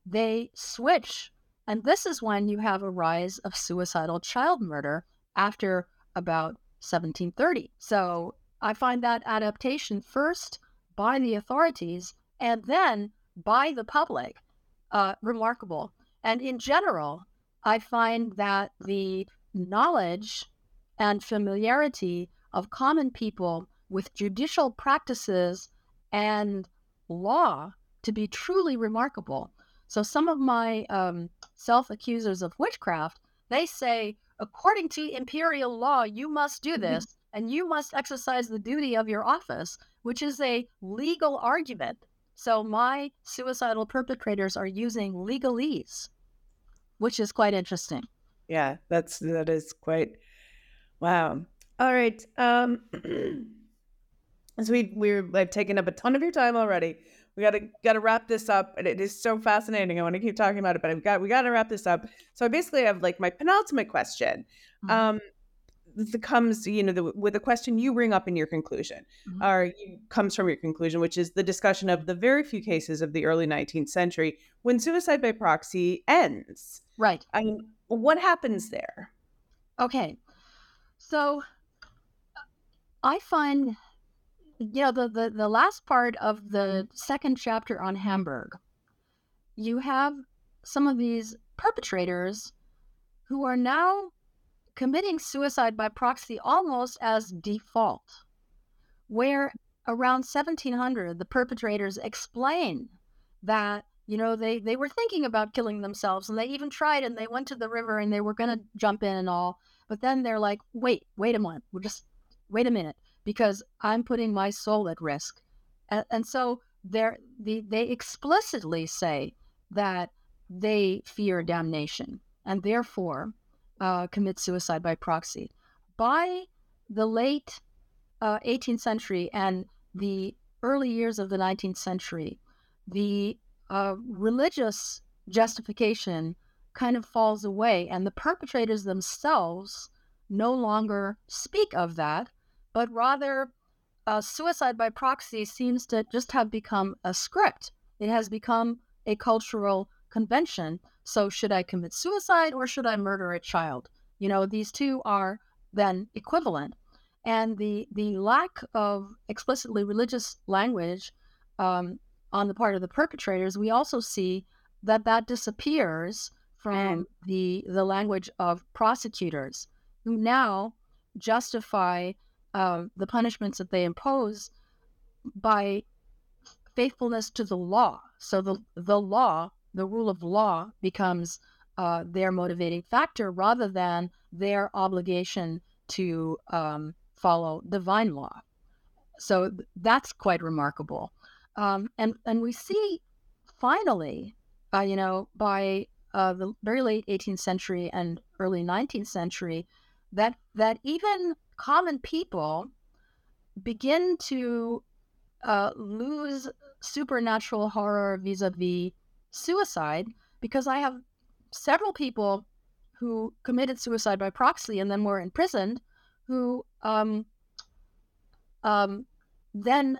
[SPEAKER 2] they switch. And this is when you have a rise of suicidal child murder after about 1730. So I find that adaptation first by the authorities and then by the public uh, remarkable. And in general, I find that the knowledge and familiarity of common people with judicial practices and law to be truly remarkable. So some of my um, self-accusers of witchcraft, they say, according to imperial law, you must do mm-hmm. this, mm-hmm. and you must exercise the duty of your office, which is a legal argument. So my suicidal perpetrators are using legalese, which is quite interesting.
[SPEAKER 1] Yeah, that's that is quite wow. All right. Um as we we're like taking up a ton of your time already. We gotta gotta wrap this up. And it is so fascinating. I want to keep talking about it, but I've got we gotta wrap this up. So I basically have like my penultimate question. Mm-hmm. Um that comes, you know, the, with a question you bring up in your conclusion, mm-hmm. or you, comes from your conclusion, which is the discussion of the very few cases of the early 19th century when suicide by proxy ends.
[SPEAKER 2] Right.
[SPEAKER 1] I mean, what happens there?
[SPEAKER 2] Okay. So I find, you know, the, the, the last part of the mm-hmm. second chapter on Hamburg, you have some of these perpetrators who are now committing suicide by proxy almost as default, where around 1700 the perpetrators explain that you know they they were thinking about killing themselves and they even tried and they went to the river and they were going to jump in and all but then they're like wait wait a minute we're just wait a minute because i'm putting my soul at risk and, and so they explicitly say that they fear damnation and therefore uh, commit suicide by proxy. By the late uh, 18th century and the early years of the 19th century, the uh, religious justification kind of falls away, and the perpetrators themselves no longer speak of that, but rather uh, suicide by proxy seems to just have become a script. It has become a cultural convention. So, should I commit suicide or should I murder a child? You know, these two are then equivalent. And the, the lack of explicitly religious language um, on the part of the perpetrators, we also see that that disappears from the the language of prosecutors who now justify um, the punishments that they impose by faithfulness to the law. So the the law, the rule of law, becomes uh, their motivating factor rather than their obligation to um, follow divine law. So that's quite remarkable. Um, and and we see finally, uh, you know, by uh, the very late 18th century and early 19th century, that that even common people begin to uh, lose supernatural horror vis-a-vis suicide because I have several people who committed suicide by proxy and then were imprisoned who um, um, then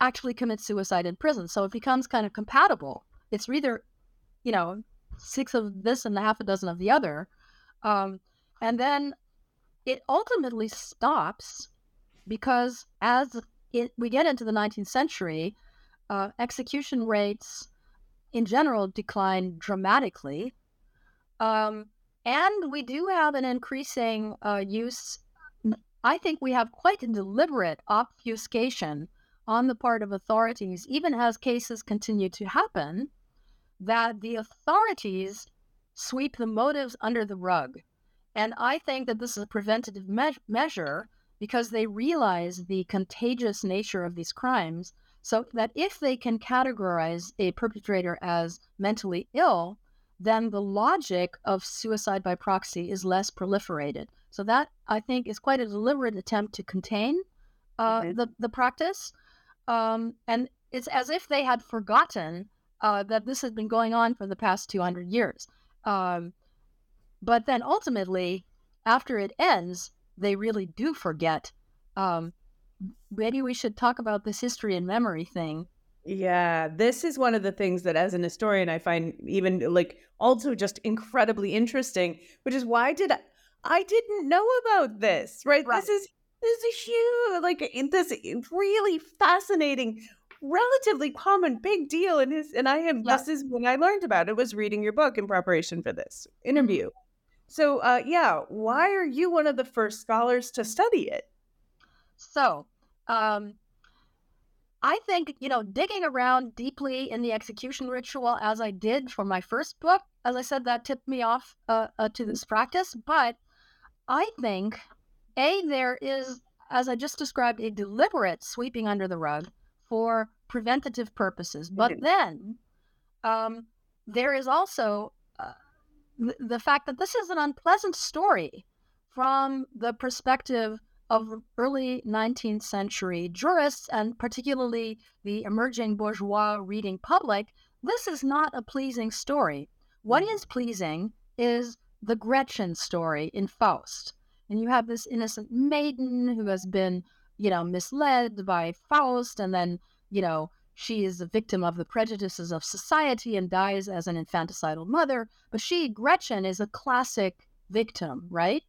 [SPEAKER 2] actually commit suicide in prison. So it becomes kind of compatible. It's either, you know, six of this and a half a dozen of the other. Um, and then it ultimately stops because as it, we get into the 19th century, uh, execution rates in general decline dramatically. Um, and we do have an increasing uh, use. I think we have quite a deliberate obfuscation on the part of authorities, even as cases continue to happen, that the authorities sweep the motives under the rug. And I think that this is a preventative me- measure because they realize the contagious nature of these crimes. So that if they can categorize a perpetrator as mentally ill, then the logic of suicide by proxy is less proliferated. So that I think is quite a deliberate attempt to contain uh, mm-hmm. the the practice, um, and it's as if they had forgotten uh, that this has been going on for the past 200 years. Um, but then ultimately, after it ends, they really do forget. Um, maybe we should talk about this history and memory thing.
[SPEAKER 1] Yeah, this is one of the things that, as an historian, I find even like also just incredibly interesting, which is why did I, I didn't know about this, right? right. This is this is huge, like this really fascinating, relatively common, big deal. And his and I am yeah. this is when I learned about it was reading your book in preparation for this interview. So, uh, yeah, why are you one of the first scholars to study it?
[SPEAKER 2] So, um, I think, you know, digging around deeply in the execution ritual as I did for my first book, as I said, that tipped me off uh, uh, to this practice. But I think, A, there is, as I just described, a deliberate sweeping under the rug for preventative purposes. But mm-hmm. then um, there is also uh, the fact that this is an unpleasant story from the perspective of early 19th century jurists and particularly the emerging bourgeois reading public, this is not a pleasing story. What mm. pleasing is the Gretchen story in Faust. And you have this innocent maiden who has been, you know, misled by Faust and then, you know, she is a victim of the prejudices of society and dies as an infanticidal mother. But she, Gretchen, is a classic victim, right?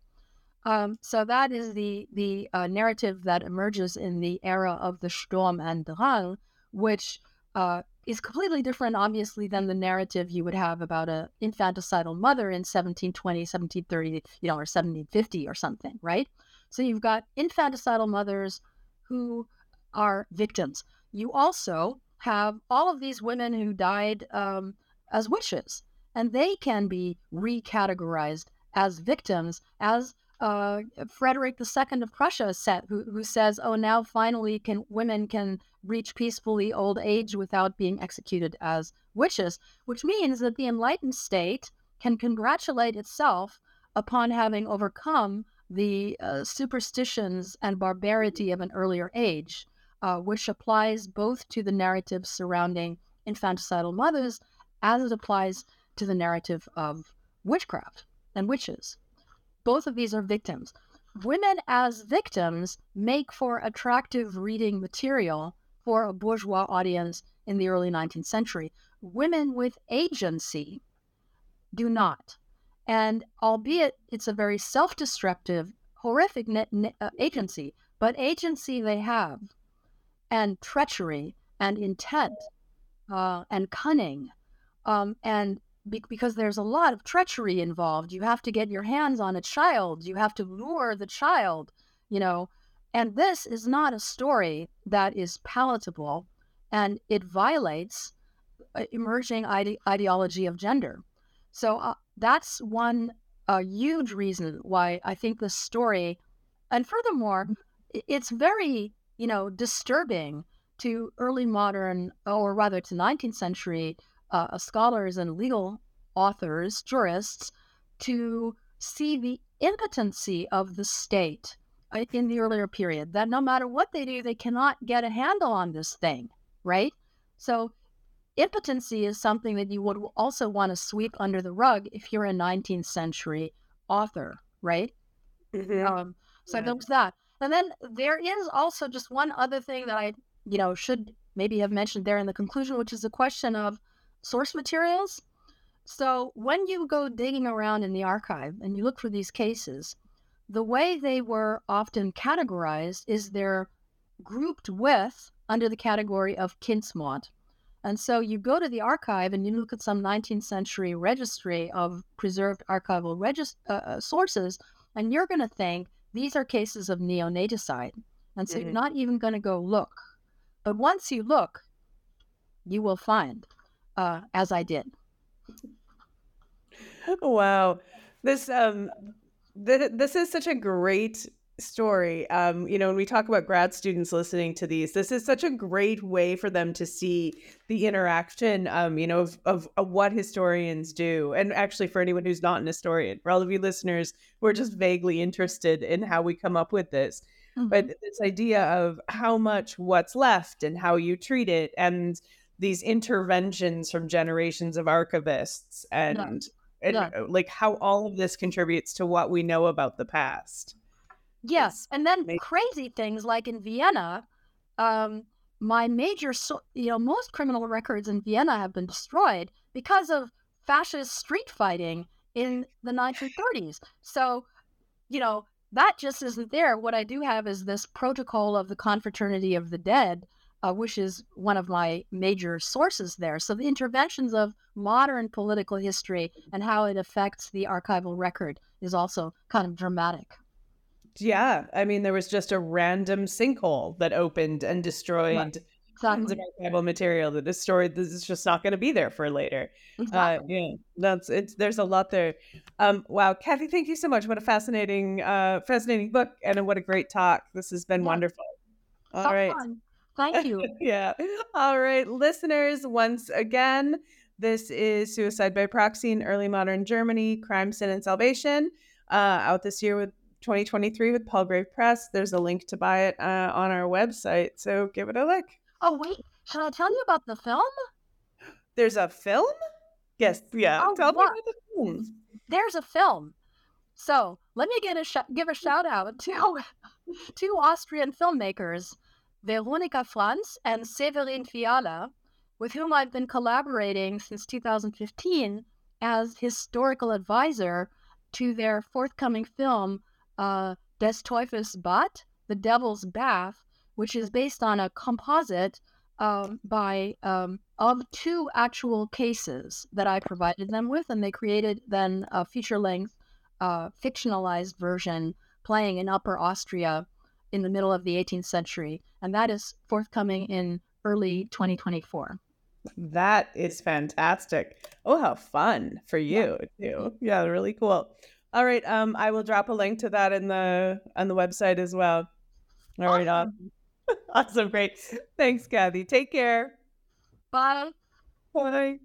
[SPEAKER 2] Um, so that is the the uh, narrative that emerges in the era of the Sturm and Drang, which uh, is completely different, obviously, than the narrative you would have about a infanticidal mother in 1720, 1730, you know, or 1750 or something, right? So you've got infanticidal mothers who are victims. You also have all of these women who died um, as witches, and they can be recategorized as victims, as uh, Frederick II of Prussia said, who, who says, "Oh, now finally can women can reach peacefully old age without being executed as witches," which means that the enlightened state can congratulate itself upon having overcome the uh, superstitions and barbarity of an earlier age. Uh, which applies both to the narrative surrounding infanticidal mothers as it applies to the narrative of witchcraft and witches. Both of these are victims. Women as victims make for attractive reading material for a bourgeois audience in the early 19th century. Women with agency do not. And albeit it's a very self destructive, horrific ne- ne- uh, agency, but agency they have, and treachery and intent uh, and cunning. Um, and be- because there's a lot of treachery involved, you have to get your hands on a child, you have to lure the child, you know. And this is not a story that is palatable and it violates uh, emerging ide- ideology of gender. So uh, that's one a huge reason why I think this story, and furthermore, it's very you know disturbing to early modern, or rather to 19th century uh, scholars and legal authors, jurists, to see the impotency of the state uh, in the earlier period. That no matter what they do, they cannot get a handle on this thing, right? So impotency is something that you would also want to sweep under the rug if you're a 19th century author, right? Mm-hmm. Um, so yeah. there was that. And then there is also just one other thing that I, you know, should maybe have mentioned there in the conclusion, which is the question of source materials. So when you go digging around in the archive and you look for these cases, the way they were often categorized is they're grouped with under the category of Kindsmord. And so you go to the archive and you look at some 19th century registry of preserved archival regis- uh, uh sources, and you're going to think these are cases of neonaticide. And so mm-hmm. you're not even going to go look. But once you look, you will find, uh, as I did.
[SPEAKER 1] Wow. This um th- this is such a great story. Um, you know, when we talk about grad students listening to these, this is such a great way for them to see the interaction, um, you know, of, of, of, what historians do. And actually, for anyone who's not an historian, for all of you listeners who are just vaguely interested in how we come up with this. Mm-hmm. But this idea of how much what's left and how you treat it, and these interventions from generations of archivists, and, yeah. and yeah. like how all of this contributes to what we know about the past.
[SPEAKER 2] Yes, and then crazy things like in Vienna, um, my major, so- you know, most criminal records in Vienna have been destroyed because of fascist street fighting in the 1930s. So, you know, that just isn't there. What I do have is this protocol of the Confraternity of the Dead, uh, which is one of my major sources there. So the interventions of modern political history and how it affects the archival record is also kind of dramatic.
[SPEAKER 1] Yeah, I mean, there was just a random sinkhole that opened and destroyed right. tons of archival material that is stored. This is just not going to be there for later. Uh, exactly. Uh, yeah, that's it's. There's a lot there. Um, wow, Kathy, thank you so much. What a fascinating, uh, fascinating book, and what a great talk. This has been yeah. wonderful.
[SPEAKER 2] All so right, fun. Thank you.
[SPEAKER 1] yeah. All right, listeners. Once again, this is Suicide by Proxy in Early Modern Germany: Crime, Sin, and Salvation. Uh, out this year with 2023 with Palgrave Press. There's a link to buy it uh, on our website, so give it a look.
[SPEAKER 2] Oh wait, should I tell you about the film?
[SPEAKER 1] There's a film? Yes, yeah. Oh, tell what? me about the film.
[SPEAKER 2] There's a film. So let me get a sh- give a shout out to two Austrian filmmakers, Veronika Franz and Severin Fiala, with whom I've been collaborating since 2015 as historical advisor to their forthcoming film uh, Des Teufels Bad, The Devil's Bath, which is based on a composite um, by um, of two actual cases that I provided them with, and they created then a feature-length uh, fictionalized version playing in Upper Austria in the middle of the 18th century, and that is forthcoming in early 2024.
[SPEAKER 1] That is fantastic. Oh, how fun for you yeah. too. Yeah, really cool. All right. Um, I will drop a link to that in the on the website as well. All right. Awesome. awesome. Great. Thanks, Kathy. Take care.
[SPEAKER 2] Bye.
[SPEAKER 1] Bye.